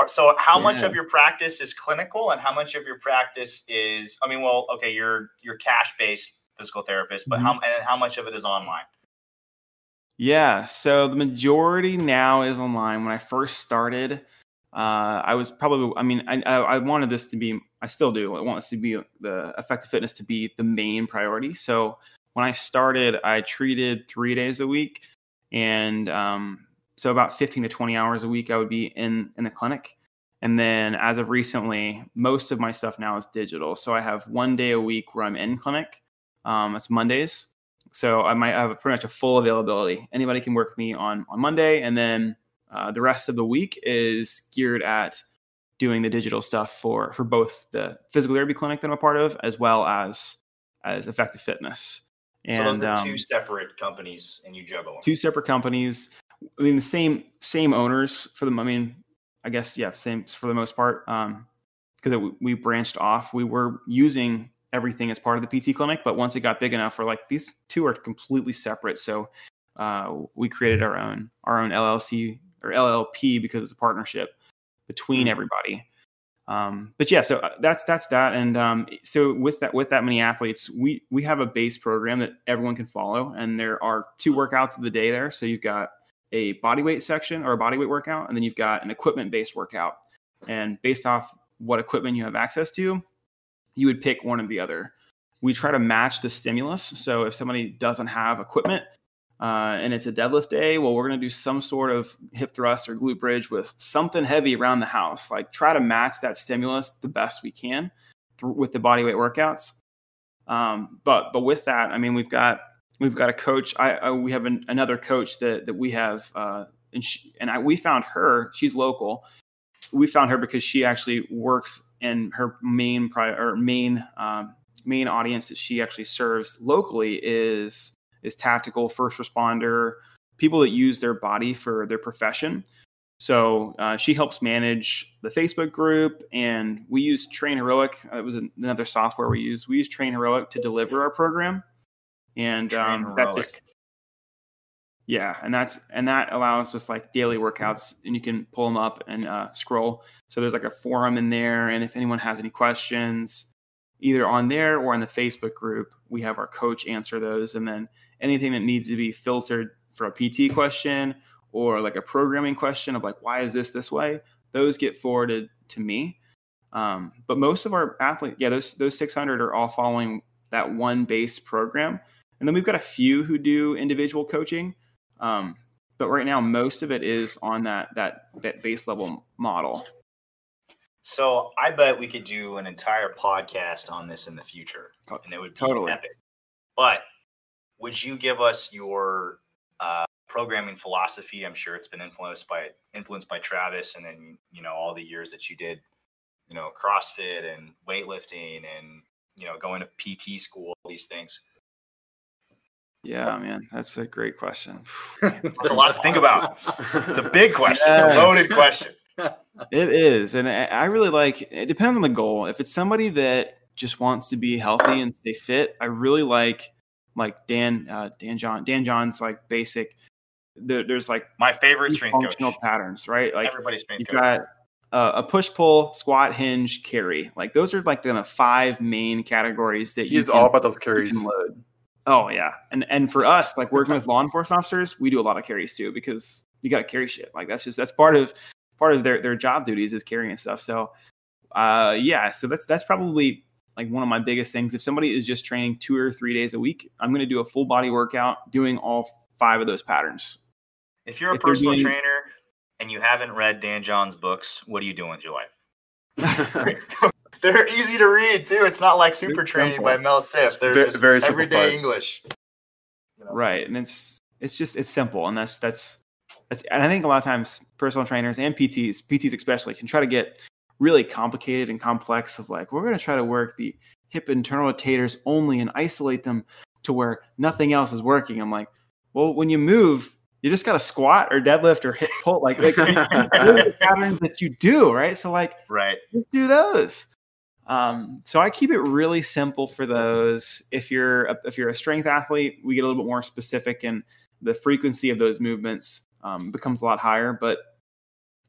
So, how much of your practice is clinical, and how much of your practice is? I mean, well, okay, you're you're cash based physical therapist, but how Mm-hmm. and how much of it is online? Yeah, so the majority now is online. When I first started, uh, I was probably, I mean, I, I, wanted this to be, I still do, I want this to be the effective fitness to be the main priority. So when I started, I treated three days a week. And um, so about 15 to 20 hours a week, I would be in, in the clinic. And then as of recently, most of my stuff now is digital. So I have one day a week where I'm in clinic. Um, it's Mondays. So I might have pretty much a full availability. Anybody can work me on on Monday, and then uh, the rest of the week is geared at doing the digital stuff for for both the physical therapy clinic that I'm a part of, as well as as effective fitness. so those And are um, two separate companies, and you juggle them. two separate companies. I mean, the same same owners for the. I mean, I guess yeah, same for the most part. Um, because we, we branched off, we were using everything as part of the PT clinic, but once it got big enough, we're like these two are completely separate. So uh, we created our own our own LLC or LLP because it's a partnership between everybody. Um, but yeah, so uh, that's that's that. And um, so with that with that many athletes, we we have a base program that everyone can follow, and there are two workouts of the day there. So you've got a body weight section or a body weight workout, and then you've got an equipment based workout. And based off what equipment you have access to, you would pick one or the other. We try to match the stimulus. So if somebody doesn't have equipment uh, and it's a deadlift day, well, we're going to do some sort of hip thrust or glute bridge with something heavy around the house. Like try to match that stimulus the best we can through, with the body weight workouts. Um, but but with that, I mean, we've got we've got a coach. I, I we have an, another coach that that we have, uh, and she, and I, we found her. She's local. We found her because she actually works in her main prior or main um, main audience that she actually serves locally is is tactical first responder people that use their body for their profession. So uh, she helps manage the Facebook group, and we use Train Heroic. It was another software we use. We use Train Heroic to deliver our program, and Train um, that just yeah, and that's and that allows us like daily workouts, and you can pull them up and uh, scroll. So there's like a forum in there, and if anyone has any questions, either on there or in the Facebook group, we have our coach answer those, and then anything that needs to be filtered for a PT question or like a programming question of like why is this this way, those get forwarded to me. Um, but most of our athletes, yeah, those those 600 are all following that one base program, and then we've got a few who do individual coaching. Um, but right now, most of it is on that that that base level model. So I bet we could do an entire podcast on this in the future, and it would be totally. epic. But would you give us your uh, programming philosophy? I'm sure it's been influenced by influenced by Travis, and then you know all the years that you did, you know, CrossFit and weightlifting, and you know going to PT school, all these things. Yeah, man, that's a great question. <laughs> That's a lot to think about. It's a big question. It's a loaded question. It is, and I I really like. It depends on the goal. If it's somebody that just wants to be healthy and stay fit, I really like like Dan uh, Dan John Dan John's like basic. There, there's like My favorite strength coach. functional patterns, right? Like Everybody's strength you've coach. got uh, a push pull, squat, hinge, carry. Like those are like the five main categories that you He's can- all about those you carries. can load. Oh yeah, and and for us, like working with law enforcement officers, we do a lot of carries too because you got to carry shit. Like that's just that's part of part of their their job duties is carrying stuff. So, uh, yeah, so that's that's probably like one of my biggest things. If somebody is just training two or three days a week, I'm going to do a full body workout doing all five of those patterns. If you're a if you're personal doing- trainer and you haven't read Dan John's books, what are you doing with your life? <laughs> They're easy to read too. It's not like Super It's Training simple. by Mel Siff. They're Ve- just very everyday simplified. English. You know? right and it's it's just it's simple and that's that's that's and i think a lot of times personal trainers and pts pts especially can try to get really complicated and complex of like we're going to try to work the hip internal rotators only and isolate them to where nothing else is working. I'm like, well, when you move, you just got to squat or deadlift or hit pull like, like <laughs> the patterns that you do, right? So like Right. just do those. Um, so I keep it really simple for those. If you're a, if you're a strength athlete, we get a little bit more specific, and the frequency of those movements um, becomes a lot higher. But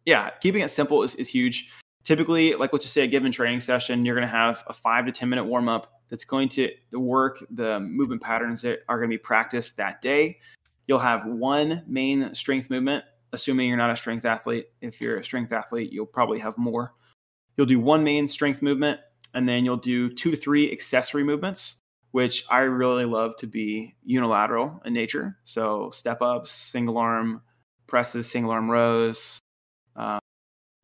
yeah, keeping it simple is, is huge. Typically, like let's just say a given training session, you're going to have a five to ten minute warm up that's going to work the movement patterns that are going to be practiced that day. You'll have one main strength movement, assuming you're not a strength athlete. If you're a strength athlete, you'll probably have more you'll do one main strength movement and then you'll do two to three accessory movements which i really love to be unilateral in nature so step ups single arm presses single arm rows uh,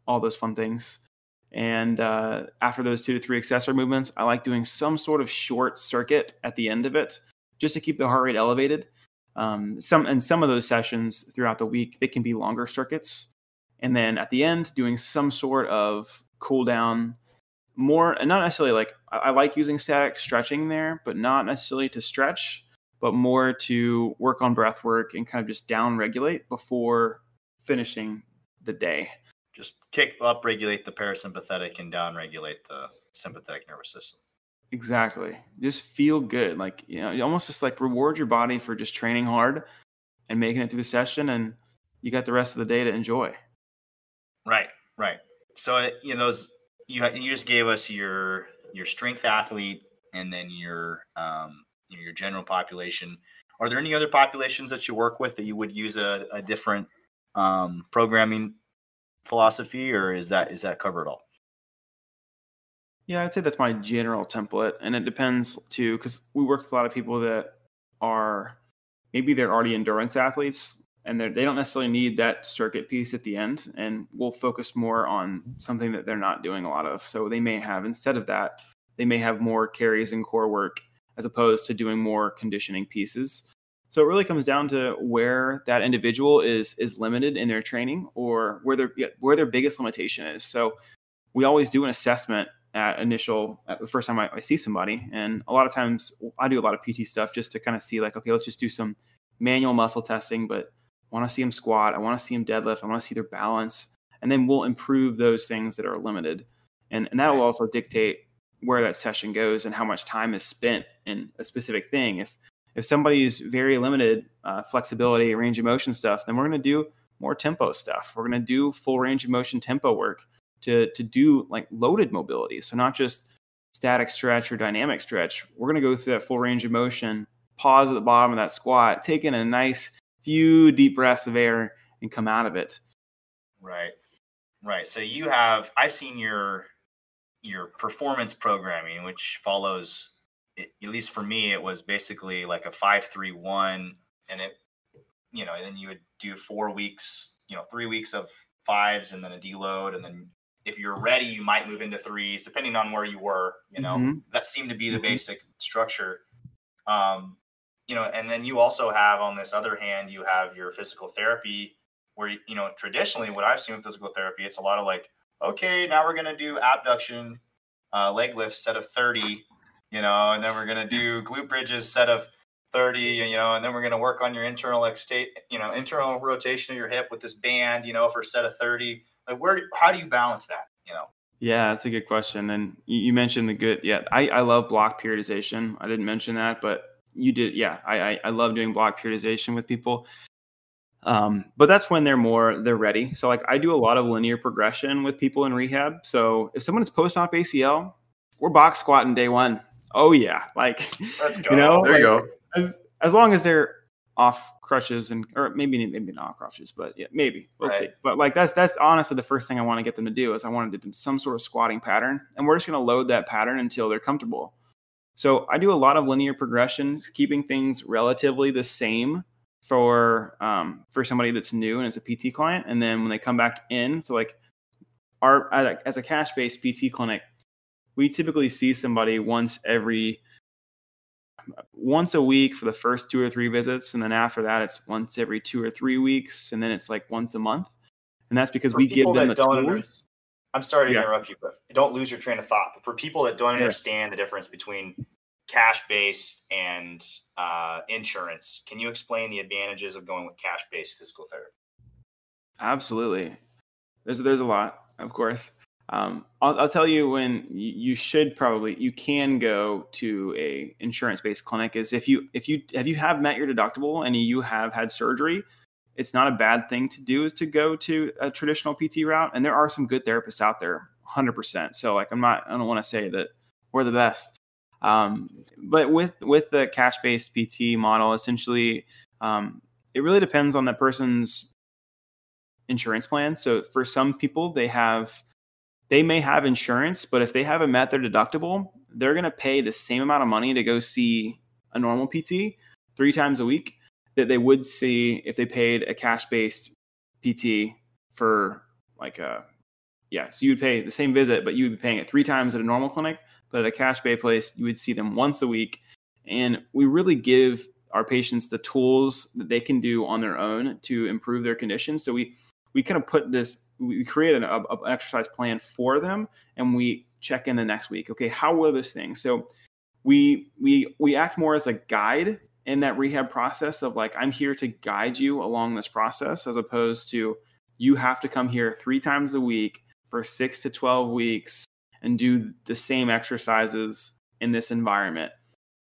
all those fun things and uh, after those two to three accessory movements i like doing some sort of short circuit at the end of it just to keep the heart rate elevated. Um, some and some of those sessions throughout the week they can be longer circuits. And then at the end doing some sort of cool down more and not necessarily like I, I like using static stretching there but not necessarily to stretch but more to work on breath work and kind of just down regulate before finishing the day Just kick up, regulate the parasympathetic, and down regulate the sympathetic nervous system. exactly just feel good like you know you almost just like reward your body for just training hard and making it through the session and you got the rest of the day to enjoy Right, right. So uh, you know those you you just gave us your your strength athlete and then your um you know, your general population. Are there any other populations that you work with that you would use a, a different um, programming philosophy, or is that is that covered all? Yeah, I'd say that's my general template, and it depends too, because we work with a lot of people that are maybe they're already endurance athletes, and they don't necessarily need that circuit piece at the end, and we'll focus more on something that they're not doing a lot of. So they may have instead of that, they may have more carries and core work as opposed to doing more conditioning pieces. So it really comes down to where that individual is is limited in their training or where their yeah, where their biggest limitation is. So we always do an assessment at initial at the first time I, I see somebody. And a lot of times i do a lot of pt stuff just to kind of see like okay let's just do some manual muscle testing but I want to see them squat i want to see them deadlift i want to see their balance. And then we'll improve those things that are limited. And, and that will also dictate where that session goes and how much time is spent in a specific thing. If if somebody's very limited uh, flexibility range of motion stuff then we're going to do more tempo stuff we're going to do full range of motion tempo work to to do like loaded mobility. So not just static stretch or dynamic stretch. We're going to go through that full range of motion, pause at the bottom of that squat, take in a nice few deep breaths of air and come out of it. Right, right. So you have I've seen your your performance programming, which follows at least for me, it was basically like a five three one, and it you know, and then you would do four weeks, you know, three weeks of fives and then a deload, and then if you're ready, you might move into threes, depending on where you were. You know, Mhm. that seemed to be the Mhm. basic structure. Um, you know, and then you also have on this other hand, you have your physical therapy, where you know traditionally what I've seen with physical therapy, it's a lot of like, okay, now we're gonna do abduction, uh, leg lifts set of thirty, you know, and then we're gonna do glute bridges set of 30 you know and then we're going to work on your internal extate you know internal rotation of your hip with this band you know for a set of 30 like where how do you balance that you know Yeah, that's a good question. And you, mentioned the good. Yeah, I, I love block periodization. I didn't mention that, but you did. Yeah, I, I, I love doing block periodization with people. Um, but that's when they're more they're ready. So like I do a lot of linear progression with people in rehab. So if someone is post op ACL, we're box squatting day one. Oh yeah, like let's go you know, There you go. as as long as they're off crutches and or maybe maybe not off crutches, but yeah, maybe we'll see. But like that's that's honestly the first thing I want to get them to do is I want to do some sort of squatting pattern, and we're just going to load that pattern until they're comfortable. So I do a lot of linear progressions, keeping things relatively the same for um, for somebody that's new and it's a PT client, and then when they come back in, so like our a- as a cash based PT clinic, we typically see somebody once every once a week for the first two or three visits, and then after that, it's once every two or three weeks, and then it's like once a month. And that's because For we give them the tools. under- I'm sorry to Yeah. interrupt you, but don't lose your train of thought. But for people that don't Yeah. understand the difference between cash based and uh, insurance, can you explain the advantages of going with cash based physical therapy? Absolutely. There's there's a lot, of course. Um, I'll, I'll tell you when you, should probably you can go to a insurance based clinic is if you if you if you have met your deductible and you have had surgery, it's not a bad thing to do is to go to a traditional PT route. And there are some good therapists out there, hundred percent. So like I'm not I don't want to say that we're the best. Um, but with with the cash based PT model, essentially, um, it really depends on that person's insurance plan. So for some people, they have they may have insurance, but if they haven't met their deductible, they're going to pay the same amount of money to go see a normal PT three times a week that they would see if they paid a cash based PT for like a yeah. So you would pay the same visit, but you would be paying it three times at a normal clinic. But at a cash pay place, you would see them once a week. And we really give our patients the tools that they can do on their own to improve their condition. So we we kind of put this we create an, a, an exercise plan for them and we check in the next week. Okay how will this thing? So we we we act more as a guide in that rehab process of like i'm here to guide you along this process as opposed to you have to come here three times a week for six to 12 weeks and do the same exercises in this environment.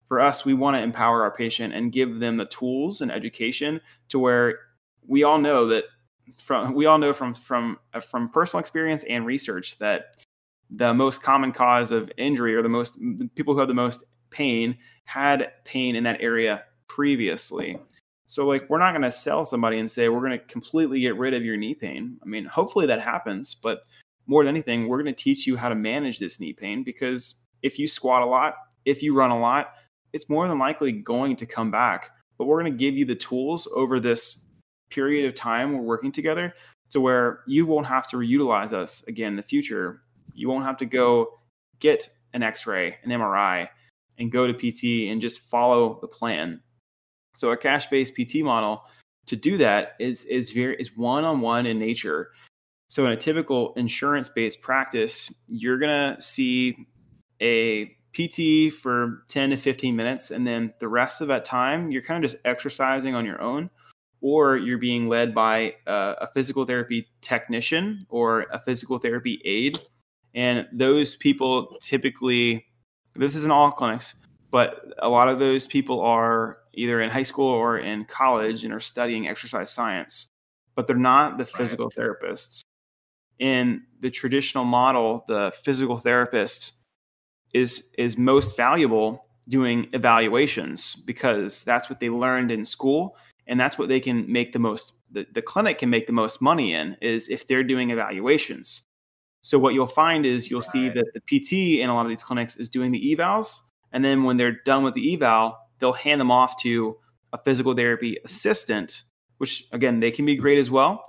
For us we want to empower our patient and give them the tools and education to where we all know that from we all know from from uh, from personal experience and research that the most common cause of injury or the most the people who have the most pain had pain in that area previously. So like we're not going to sell somebody and say we're going to completely get rid of your knee pain. I mean, hopefully that happens, but more than anything, we're going to teach you how to manage this knee pain because if you squat a lot, if you run a lot, it's more than likely going to come back. But we're going to give you the tools over this period of time we're working together to where you won't have to reutilize us again in the future. You won't have to go get an x-ray, an MRI, and go to PT and just follow the plan. So a cash-based PT model to do that is is very is one-on-one in nature. So in a typical insurance-based practice, you're gonna see a PT for 10 to 15 minutes, and then the rest of that time you're kind of just exercising on your own or you're being led by a, a physical therapy technician or a physical therapy aide. And those people typically, this isn't all clinics, but a lot of those people are either in high school or in college and are studying exercise science, but they're not the physical therapists. In the traditional model, the physical therapist is is most valuable doing evaluations because that's what they learned in school and that's what they can make the most the, the clinic can make the most money in is if they're doing evaluations. So what you'll find is you'll see that the pt in a lot of these clinics is doing the evals and then when they're done with the eval they'll hand them off to a physical therapy assistant which again they can be great as well.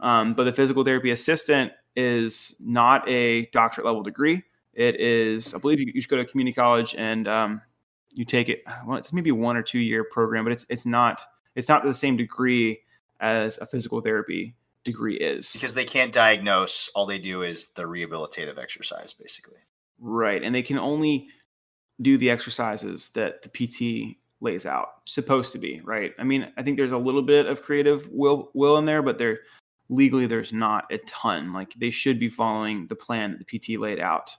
Um, but the physical therapy assistant is not a doctorate level degree. It is i believe you, you should go to community college and um, you take it well it's maybe one or two year program but it's it's not it's not to the same degree as a physical therapy degree is. Because they can't diagnose, all they do is the rehabilitative exercise, basically. Right. And they can only do the exercises that the PT lays out, supposed to be, right? I mean, I think there's a little bit of creative will will in there, but there legally there's not a ton. Like they should be following the plan that the PT laid out.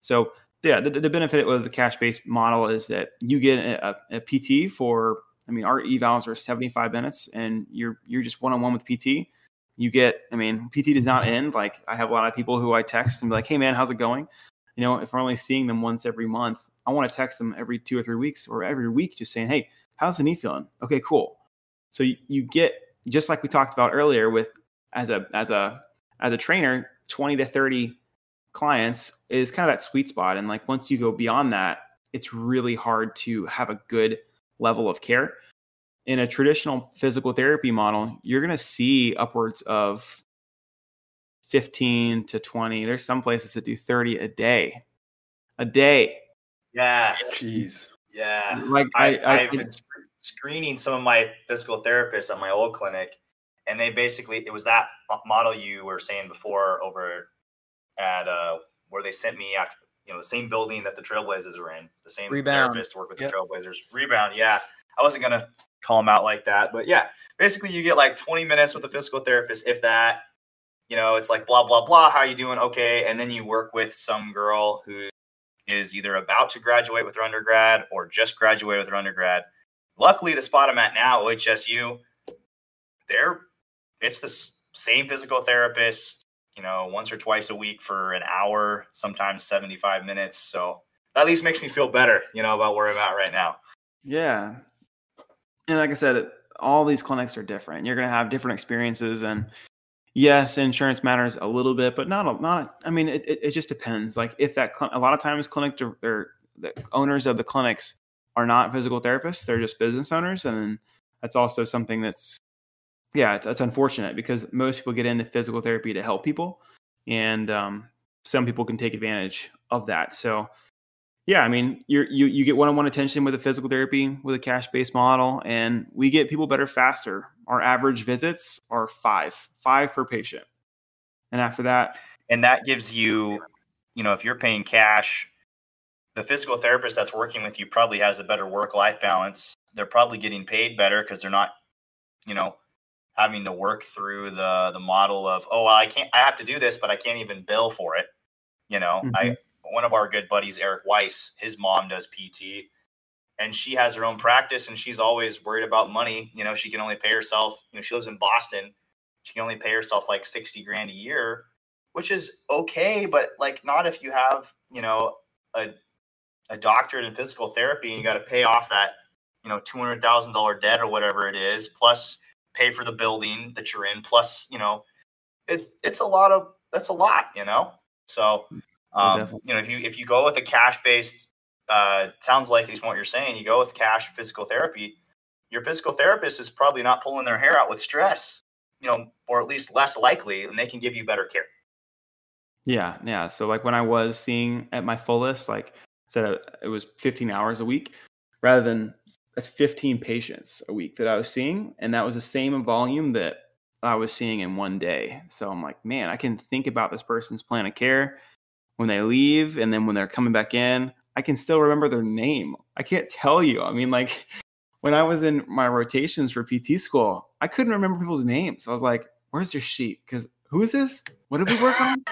So yeah, the, the benefit of the cash based model is that you get a, a PT for I mean, our evals are 75 minutes and you're you're just one on one with PT. You get, I mean, PT does not end. Like I have a lot of people who I text and be like, hey man, how's it going? You know, if we're only seeing them once every month, I want to text them every two or three weeks or every week just saying, hey, how's the knee feeling? Okay, cool. So you, you get just like we talked about earlier with as a as a as a trainer, 20 to 30 clients is kind of that sweet spot. And like once you go beyond that, it's really hard to have a good level of care. In a traditional physical therapy model, you're going to see upwards of 15 to 20. There's some places that do 30 a day. A day. Yeah. Jeez. Yeah. Like I, I, I, I've been screening some of my physical therapists at my old clinic, and they basically it was that model you were saying before over at uh, where they sent me after you know the same building that the Trailblazers were in, the same Rebound. therapist worked with Yep. the Trailblazers. Rebound, yeah. I wasn't gonna call them out like that, but yeah, basically you get like 20 minutes with a physical therapist, if that. You know, it's like blah blah blah. How you doing? Okay, and then you work with some girl who is either about to graduate with her undergrad or just graduated with her undergrad. Luckily, the spot I'm at now, OHSU, they're it's the same physical therapist, you know, once or twice a week for an hour, sometimes 75 minutes. So that at least makes me feel better, you know, about where I'm at right now. Yeah. And like I said, all these clinics are different. You're going to have different experiences. And yes, insurance matters a little bit, but not, a, not, I mean, it, it, it just depends. Like if that, cl- a lot of times clinic, or the owners of the clinics are not physical therapists, they're just business owners. And that's also something that's, yeah, it's, it's unfortunate because most people get into physical therapy to help people. And um, some people can take advantage of that. So, yeah, I mean, you're, you you get one-on-one attention with a physical therapy with a cash-based model, and we get people better faster. Our average visits are five, five per patient, and after that, And that gives you, you know, if you're paying cash, the physical therapist that's working with you probably has a better work life balance. They're probably getting paid better because they're not, you know, having to work through the the model of, oh, well, I can't I have to do this, but I can't even bill for it. You know, I mm-hmm. one of our good buddies, Eric Weiss, his mom does PT and she has her own practice and she's always worried about money. You know, she can only pay herself, you know, she lives in Boston. She can only pay herself like 60 grand a year, which is okay, but like not if you have, you know, a a doctorate in physical therapy and you got to pay off that, you know, $200,000 debt or whatever it is, plus pay for the building that you're in, plus, you know, it it's a lot of that's a lot, you know. So, um, definitely you know, if you if you go with a cash based, uh, sounds like at least what you're saying, you go with cash physical therapy, your physical therapist is probably not pulling their hair out with stress, you know, or at least less likely, and they can give you better care. yeah, yeah. So like when I was seeing at my fullest, like I said, uh, it was 15 hours a week, rather than that's 15 patients a week that I was seeing, and that was the same volume that I was seeing in one day. So I'm like, man, I can think about this person's plan of care when they leave and then when they're coming back in. I can still remember their name. I can't tell you. I mean, like <laughs> when I was in my rotations for PT school, I couldn't remember people's names. I was like, where's your sheet? Because who is this? What did we work on?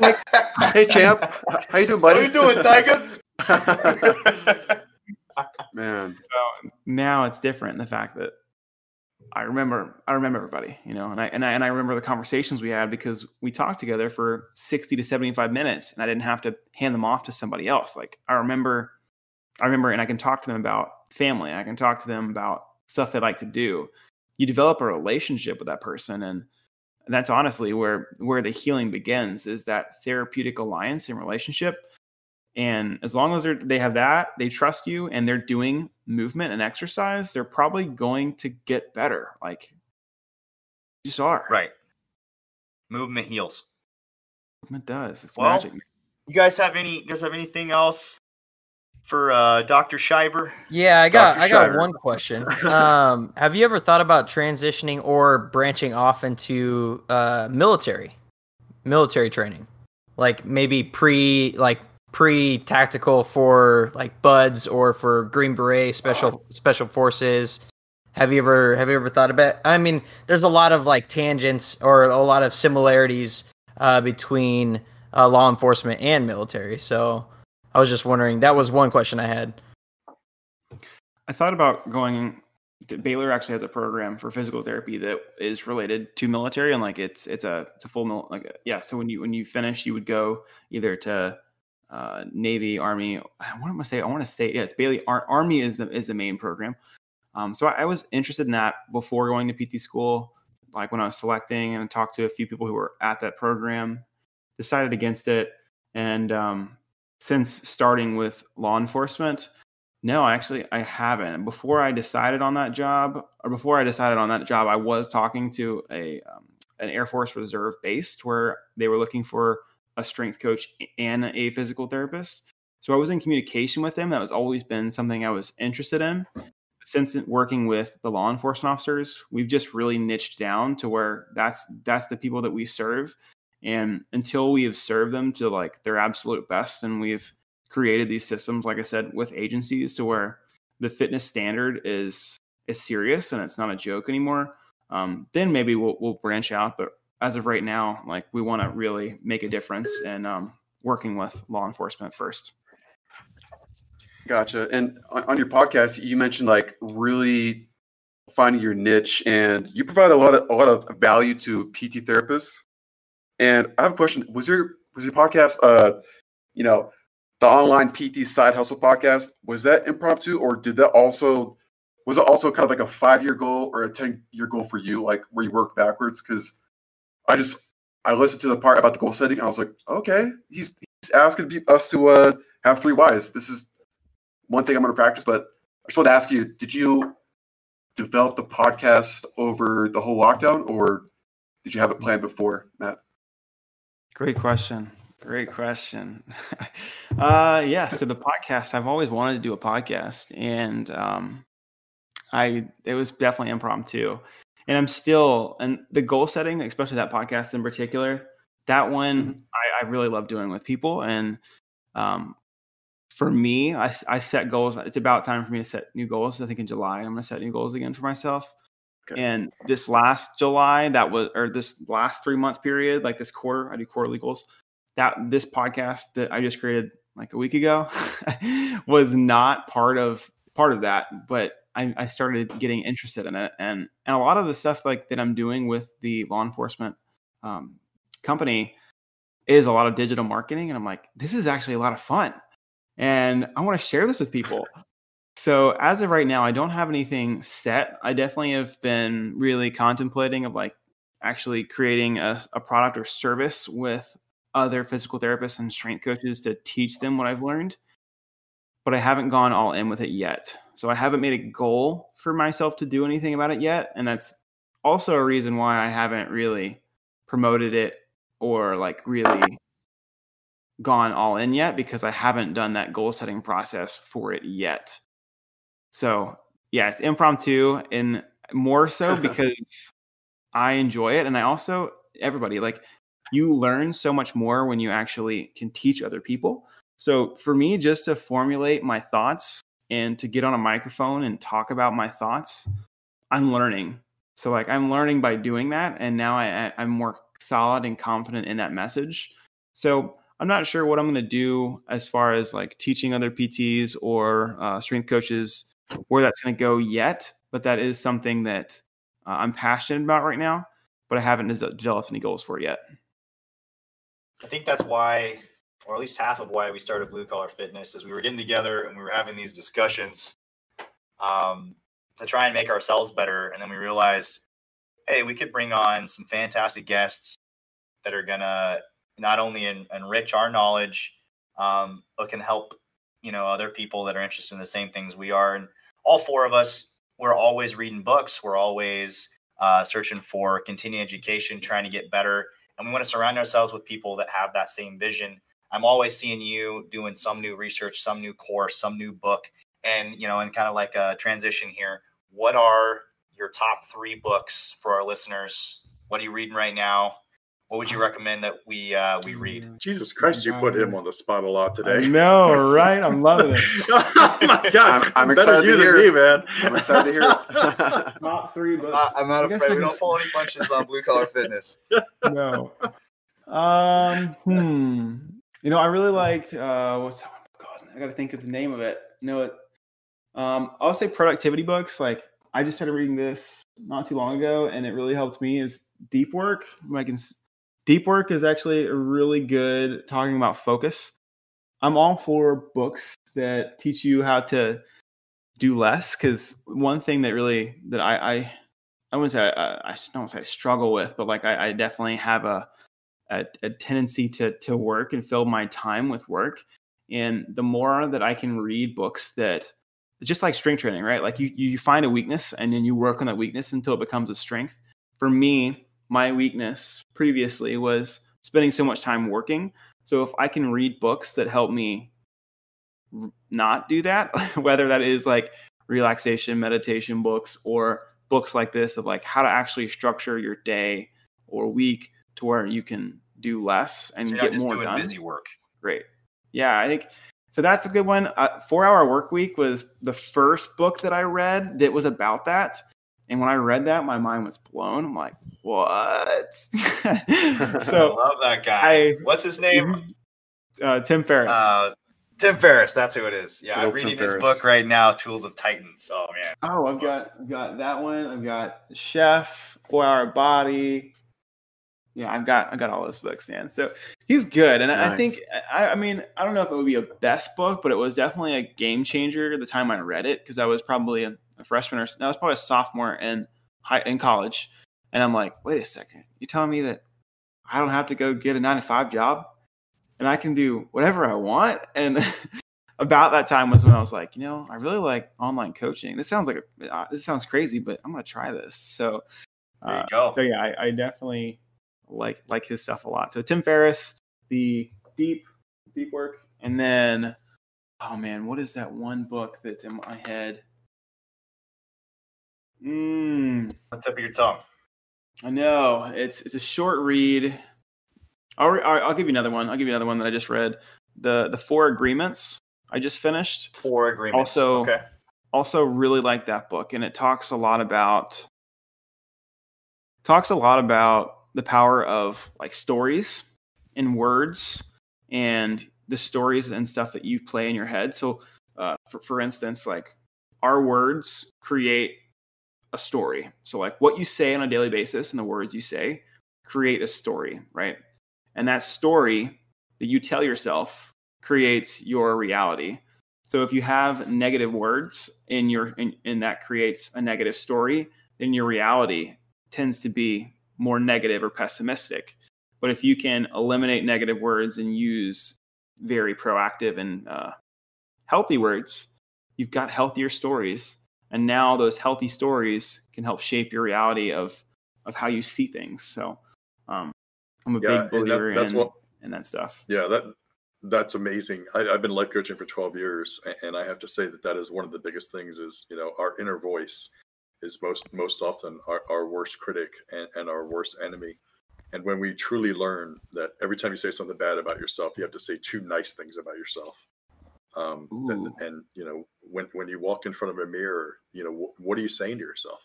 like, <laughs> hey champ, how you doing, buddy? How you doing, Tiger? <laughs> Man, So now it's different. The fact that I remember, I remember everybody, you know, and I and I and I remember the conversations we had because we talked together for sixty to seventy-five minutes, and I didn't have to hand them off to somebody else. Like I remember, I remember, and I can talk to them about family. I can talk to them about stuff they like to do. You develop a relationship with that person, and that's honestly where where the healing begins. Is that therapeutic alliance and relationship and as long as they're, they have that, they trust you and they're doing movement and exercise, they're probably going to get better. Like, you just are. right. Movement heals. Movement does. It's Well, magic. You guys have any? You guys have anything else for uh, Doctor Shiver? Yeah, I got Dr. I got Shire. one question. <laughs> Um, have you ever thought about transitioning or branching off into uh, military, military training, like maybe pre like pre tactical for like BUD/S or for Green Beret special special forces? Have you ever have you ever thought about? I mean, there's a lot of like tangents or a lot of similarities uh, between uh, law enforcement and military. So I was just wondering. That was one question I had. I thought about going. To, Baylor actually has a program for physical therapy that is related to military, and like it's it's a it's a full mil, like yeah. So when you when you finish, you would go either to uh, Navy, Army. What am I say? I want to say yeah, it's Baylor Ar- Army is the is the main program. Um, so I, I was interested in that before going to PT school. Like when I was selecting and talked to a few people who were at that program, decided against it. And um, since starting with law enforcement, no, actually, I haven't. Before I decided on that job, or before I decided on that job, I was talking to a um, an Air Force Reserve based where they were looking for a strength coach and a physical therapist. So I was in communication with them. That was always been something I was interested in. Since working with the law enforcement officers, we've just really niched down to where that's that's the people that we serve. And until we have served them to like their absolute best, and we've created these systems, like I said, with agencies to where the fitness standard is is serious and it's not a joke anymore, um, then maybe we'll we'll branch out. But as of right now, like we want to really make a difference and um, working with law enforcement first. Gotcha. And on, your podcast, you mentioned like really finding your niche, and you provide a lot of a lot of value to PT therapists. And I have a question: Was your was your podcast, uh, you know, the online PT side hustle podcast? Was that impromptu, or did that also was it also kind of like a five year goal or a ten year goal for you, like where you work backwards? Because I just I listened to the part about the goal setting, and I was like, okay, he's he's asking us to uh, have three whys. This is one thing I'm going to practice. But I just want to ask you: Did you develop the podcast over the whole lockdown, or did you have it planned before, Matt? Great question. Great question. <laughs> uh, yeah. So the podcast, I've always wanted to do a podcast, and um, I it was definitely impromptu, and I'm still and the goal setting, especially that podcast in particular, that one Mhm. I, I really love doing with people, and um, for me, I set goals. It's about time for me to set new goals. I think in July, I'm going to set new goals again for myself. Okay. And this last July, that was, or this last three month period, like this quarter, I do quarterly goals. That this podcast that I just created like a week ago <laughs> was not part of part of that, but I, I started getting interested in it, and and a lot of the stuff like that I'm doing with the law enforcement um, company is a lot of digital marketing, and I'm like, this is actually a lot of fun and I want to share this with people. So as of right now, I don't have anything set. I definitely have been really contemplating of like actually creating a, a product or service with other physical therapists and strength coaches to teach them what I've learned. But I haven't gone all in with it yet. So I haven't made a goal for myself to do anything about it yet. And that's also a reason why I haven't really promoted it or like really gone all in yet because I haven't done that goal setting process for it yet. So, yeah, it's impromptu and more so <laughs> because I enjoy it. And I also, everybody, like, you learn so much more when you actually can teach other people. So, for me, just to formulate my thoughts and to get on a microphone and talk about my thoughts, I'm learning. So, like, I'm learning by doing that. And now I, I'm more solid and confident in that message. So, I'm not sure what I'm going to do as far as like teaching other PTs or uh, strength coaches where that's going to go yet, but that is something that uh, I'm passionate about right now, but I haven't developed any goals for yet. I think that's why, or at least half of why we started Blue Collar Fitness, is we were getting together and we were having these discussions um, to try and make ourselves better. And then we realized, hey, we could bring on some fantastic guests that are gonna not only en- enrich our knowledge, um, but can help you know other people that are interested in the same things we are. And all four of us, we're always reading books. We're always uh, searching for continuing education, trying to get better and we want to surround ourselves with people that have that same vision. I'm always seeing you doing some new research, some new course, some new book, and you know, and kind of like a transition here. What are your top three books for our listeners? What are you reading right now? What would you recommend that we uh, we read? Jesus Christ, you put him on the spot a lot today. No, right? I'm loving it. <laughs> oh my God, I'm- I'm better excited to you than hear me, it. man. I'm excited to hear it. <laughs> <laughs> Top three books. I'm not I guess afraid. We don't pull any punches on Blue Collar Fitness. no. Um, hmm. You know, I really liked uh what's God, I gotta think of the name of it. No, it um I'll say productivity books. Like I just started reading this not too long ago and it really helped me is deep work. Like in, deep work is actually really good talking about focus. I'm all for books that teach you how to do less because one thing that really that I I, I wouldn't say I, I don't say I struggle with, but like I, I definitely have a, a a tendency to to work and fill my time with work. And the more that I can read books that just like strength training, right? Like you you find a weakness and then you work on that weakness until it becomes a strength. For me, my weakness previously was spending so much time working. So if I can read books that help me not do that, <laughs> whether that is like relaxation meditation books or books like this of like how to actually structure your day or week to where you can do less and So get more doing done. busy work. Great. Yeah, I think so. That's a good one. Uh, Four Hour Work Week was the first book that I read that was about that. And when I read that, my mind was blown. I'm like, what? <laughs> so <laughs> love that guy. I- What's his name? uh, Tim Ferriss. Uh, Tim Ferriss. That's who it is. Yeah, Good I'm old Tim reading his Ferriss. book right now, Tools of Titans. Oh man, oh, I've got I've got that one. I've got Chef, Four Hour Body. Yeah, I've got I've got all those books, man. So he's good, and I- I think I, I mean I don't know if it would be a best book, but it was definitely a game changer the time I read it because I was probably a, a freshman or no, I was probably a sophomore in high in college, and I'm like, wait a second, you telling me that I don't have to go get a nine to five job, and I can do whatever I want, and <laughs> about that time was when I was like, you know, I really like online coaching. This sounds like a, uh, this sounds crazy, but I'm gonna try this. So, there you uh, go. so yeah, I, I definitely like like his stuff a lot. So Tim Ferriss, the deep deep work, and then oh man, what is that one book that's in my head? Mm, What's up with your tongue? I know it's it's a short read. I'll, re- I'll I'll give you another one. I'll give you another one that I just read. The the Four Agreements. I just finished. Four agreements. Also- okay. also really like that book and it talks a lot about talks a lot about the power of like stories and words and the stories and stuff that you play in your head. So uh, for, for instance like our words create a story. So like what you say on a daily basis and the words you say create a story right? And that story that you tell yourself creates your reality. So if you have negative words in your in, and that creates a negative story, then your reality tends to be more negative or pessimistic. But if you can eliminate negative words and use very proactive and uh, healthy words, you've got healthier stories. And now those healthy stories can help shape your reality of of how you see things. So um, I'm a Yeah, big that- believer that's in, what- in that stuff. Yeah, that that's amazing. I, I've been life coaching for 12 years, and I have to say that that is one of the biggest things. Is you know our inner voice is most most often our, our worst critic and, and our worst enemy. And when we truly learn that every time you say something bad about yourself, you have to say two nice things about yourself. Um, and, and you know when when you walk in front of a mirror, you know wh- what are you saying to yourself?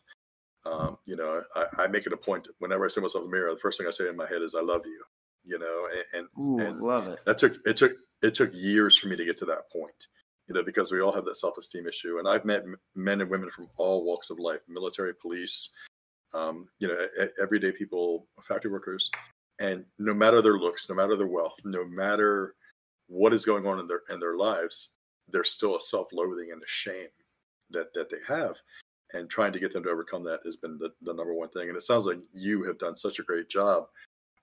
Um, you know, I, I make it a point whenever I see myself in the mirror, the first thing I say in my head is "I love you." You know, and, and Ooh, and love it. that took it took it took years for me to get to that point you know because we all have that self-esteem issue. And i've met men and women from all walks of life military police um, you know everyday people factory workers. And no matter their looks no matter their wealth no matter what is going on in their in their lives there's still a self-loathing and a shame that that they have. And trying to get them to overcome that has been the, the number one thing. And it sounds like you have done such a great job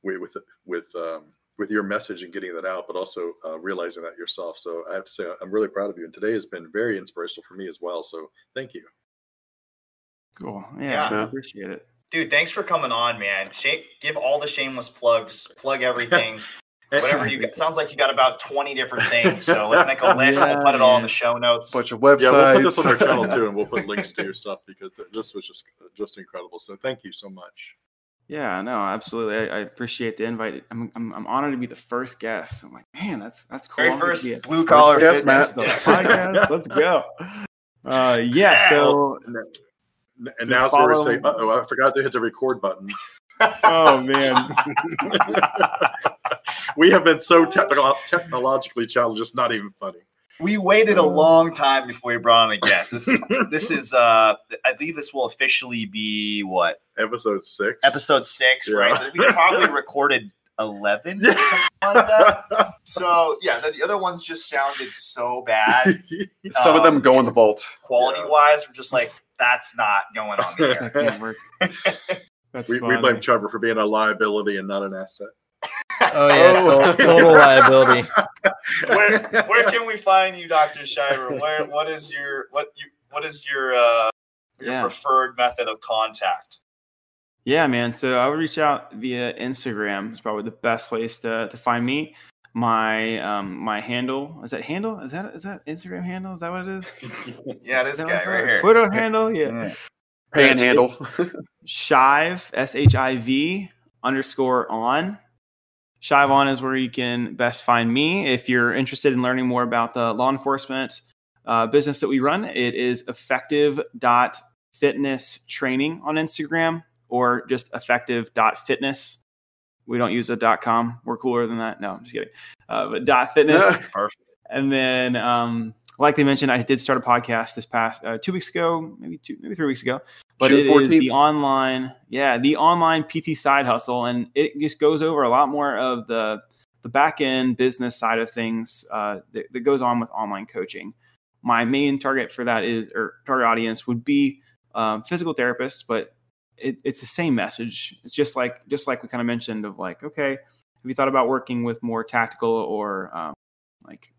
with with with um, with your message and getting that out, but also uh, realizing that yourself. So I have to say, I'm really proud of you. And today has been very inspirational for me as well. So thank you. Cool. Yeah, Yeah. I appreciate it. Dude, thanks for coming on, man. Shame, give all the shameless plugs, plug everything, <laughs> whatever you got. Sounds like you got about 20 different things. So let's make a <laughs> list. Yeah, we'll put it all in the show notes. bunch of Yeah, websites. we'll put this on our channel too, and we'll put <laughs> links to your stuff because this was just just incredible. So thank you so much. Yeah, no, absolutely. I, I appreciate the invite. I'm, I'm I'm honored to be the first guest. I'm like, man, that's that's cool. Very I'm first blue collar guest, fitness. Matt. Yes. podcast. <laughs> Let's go. Uh, yeah. Yeah. So, And, and now, so we're saying, uh oh, I forgot to hit the record button. <laughs> <laughs> oh man, we have been so technical, technologically challenged, it's not even funny. We waited a long time before we brought on a guest. This is this is uh I believe this will officially be what Episode six. episode six, Yeah. right? We probably <laughs> recorded eleven or <laughs> something like that. So yeah, the, the other ones just sounded so bad <laughs> Some of them Um, go in the vault. quality Yeah. wise. We're just like that's not going on the air. that. That's we, we blame Trevor for being a liability and not an asset. Oh yeah, to- total liability. where where can we find you, Doctor Shiver? Where what is your what you what is your uh your Yeah. preferred method of contact? Yeah, man. So I would reach out via Instagram. It's probably the best place to, to find me. My um my handle is that handle is that is that Instagram handle is that what it is? <laughs> Yeah, Is this that guy what right here. Twitter handle, yeah. Panhandle. Shive S H I V underscore on Shivon is where you can best find me. If you're interested in learning more about the law enforcement uh, business that we run, it is effective dot fitness training on Instagram or just effective.fitness. We don't use a dot .com. We're cooler than that. No, I'm just kidding. Uh, but dot .fitness. <laughs> Perfect. And then, um, like they mentioned, I did start a podcast this past uh, two weeks ago, maybe two, maybe three weeks ago. But June it is 14th. the online, yeah, the online PT side hustle, and it just goes over a lot more of the the back end business side of things uh, that, that goes on with online coaching. My main target for that is, or target audience would be um, physical therapists, but it, it's the same message. It's just like just like we kind of mentioned of like, okay, have you thought about working with more tactical or um, like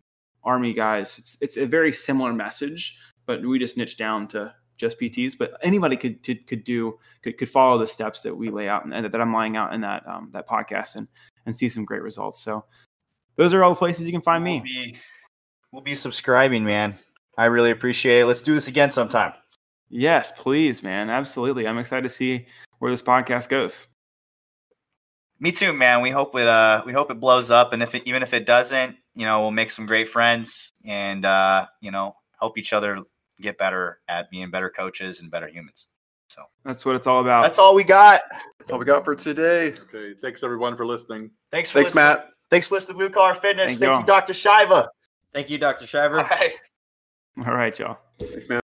army guys? It's it's a very similar message, but we just niche down to just PTs. But anybody could could, could do could, could follow the steps that we lay out and that I'm laying out in that um, that podcast and and see some great results. So those are all the places you can find We'll me. be, we'll be subscribing, man. I really appreciate it. Let's do this again sometime. Yes, please, man. Absolutely. I'm excited to see where this podcast goes. Me too, man. We hope it uh we hope it blows up and if it even if it doesn't, you know, we'll make some great friends and uh, you know, help each other get better at being better coaches and better humans. So That's what it's all about. that's all we got. That's all we got for today. Okay. Thanks everyone for listening. Thanks for Thanks, listening. Matt. Thanks for listening to Blue Collar Fitness. Thank Thank, y'all. you, Dr. Shiva. Thank you, Dr. Shiva. <laughs> All right. all right, y'all. Thanks, man.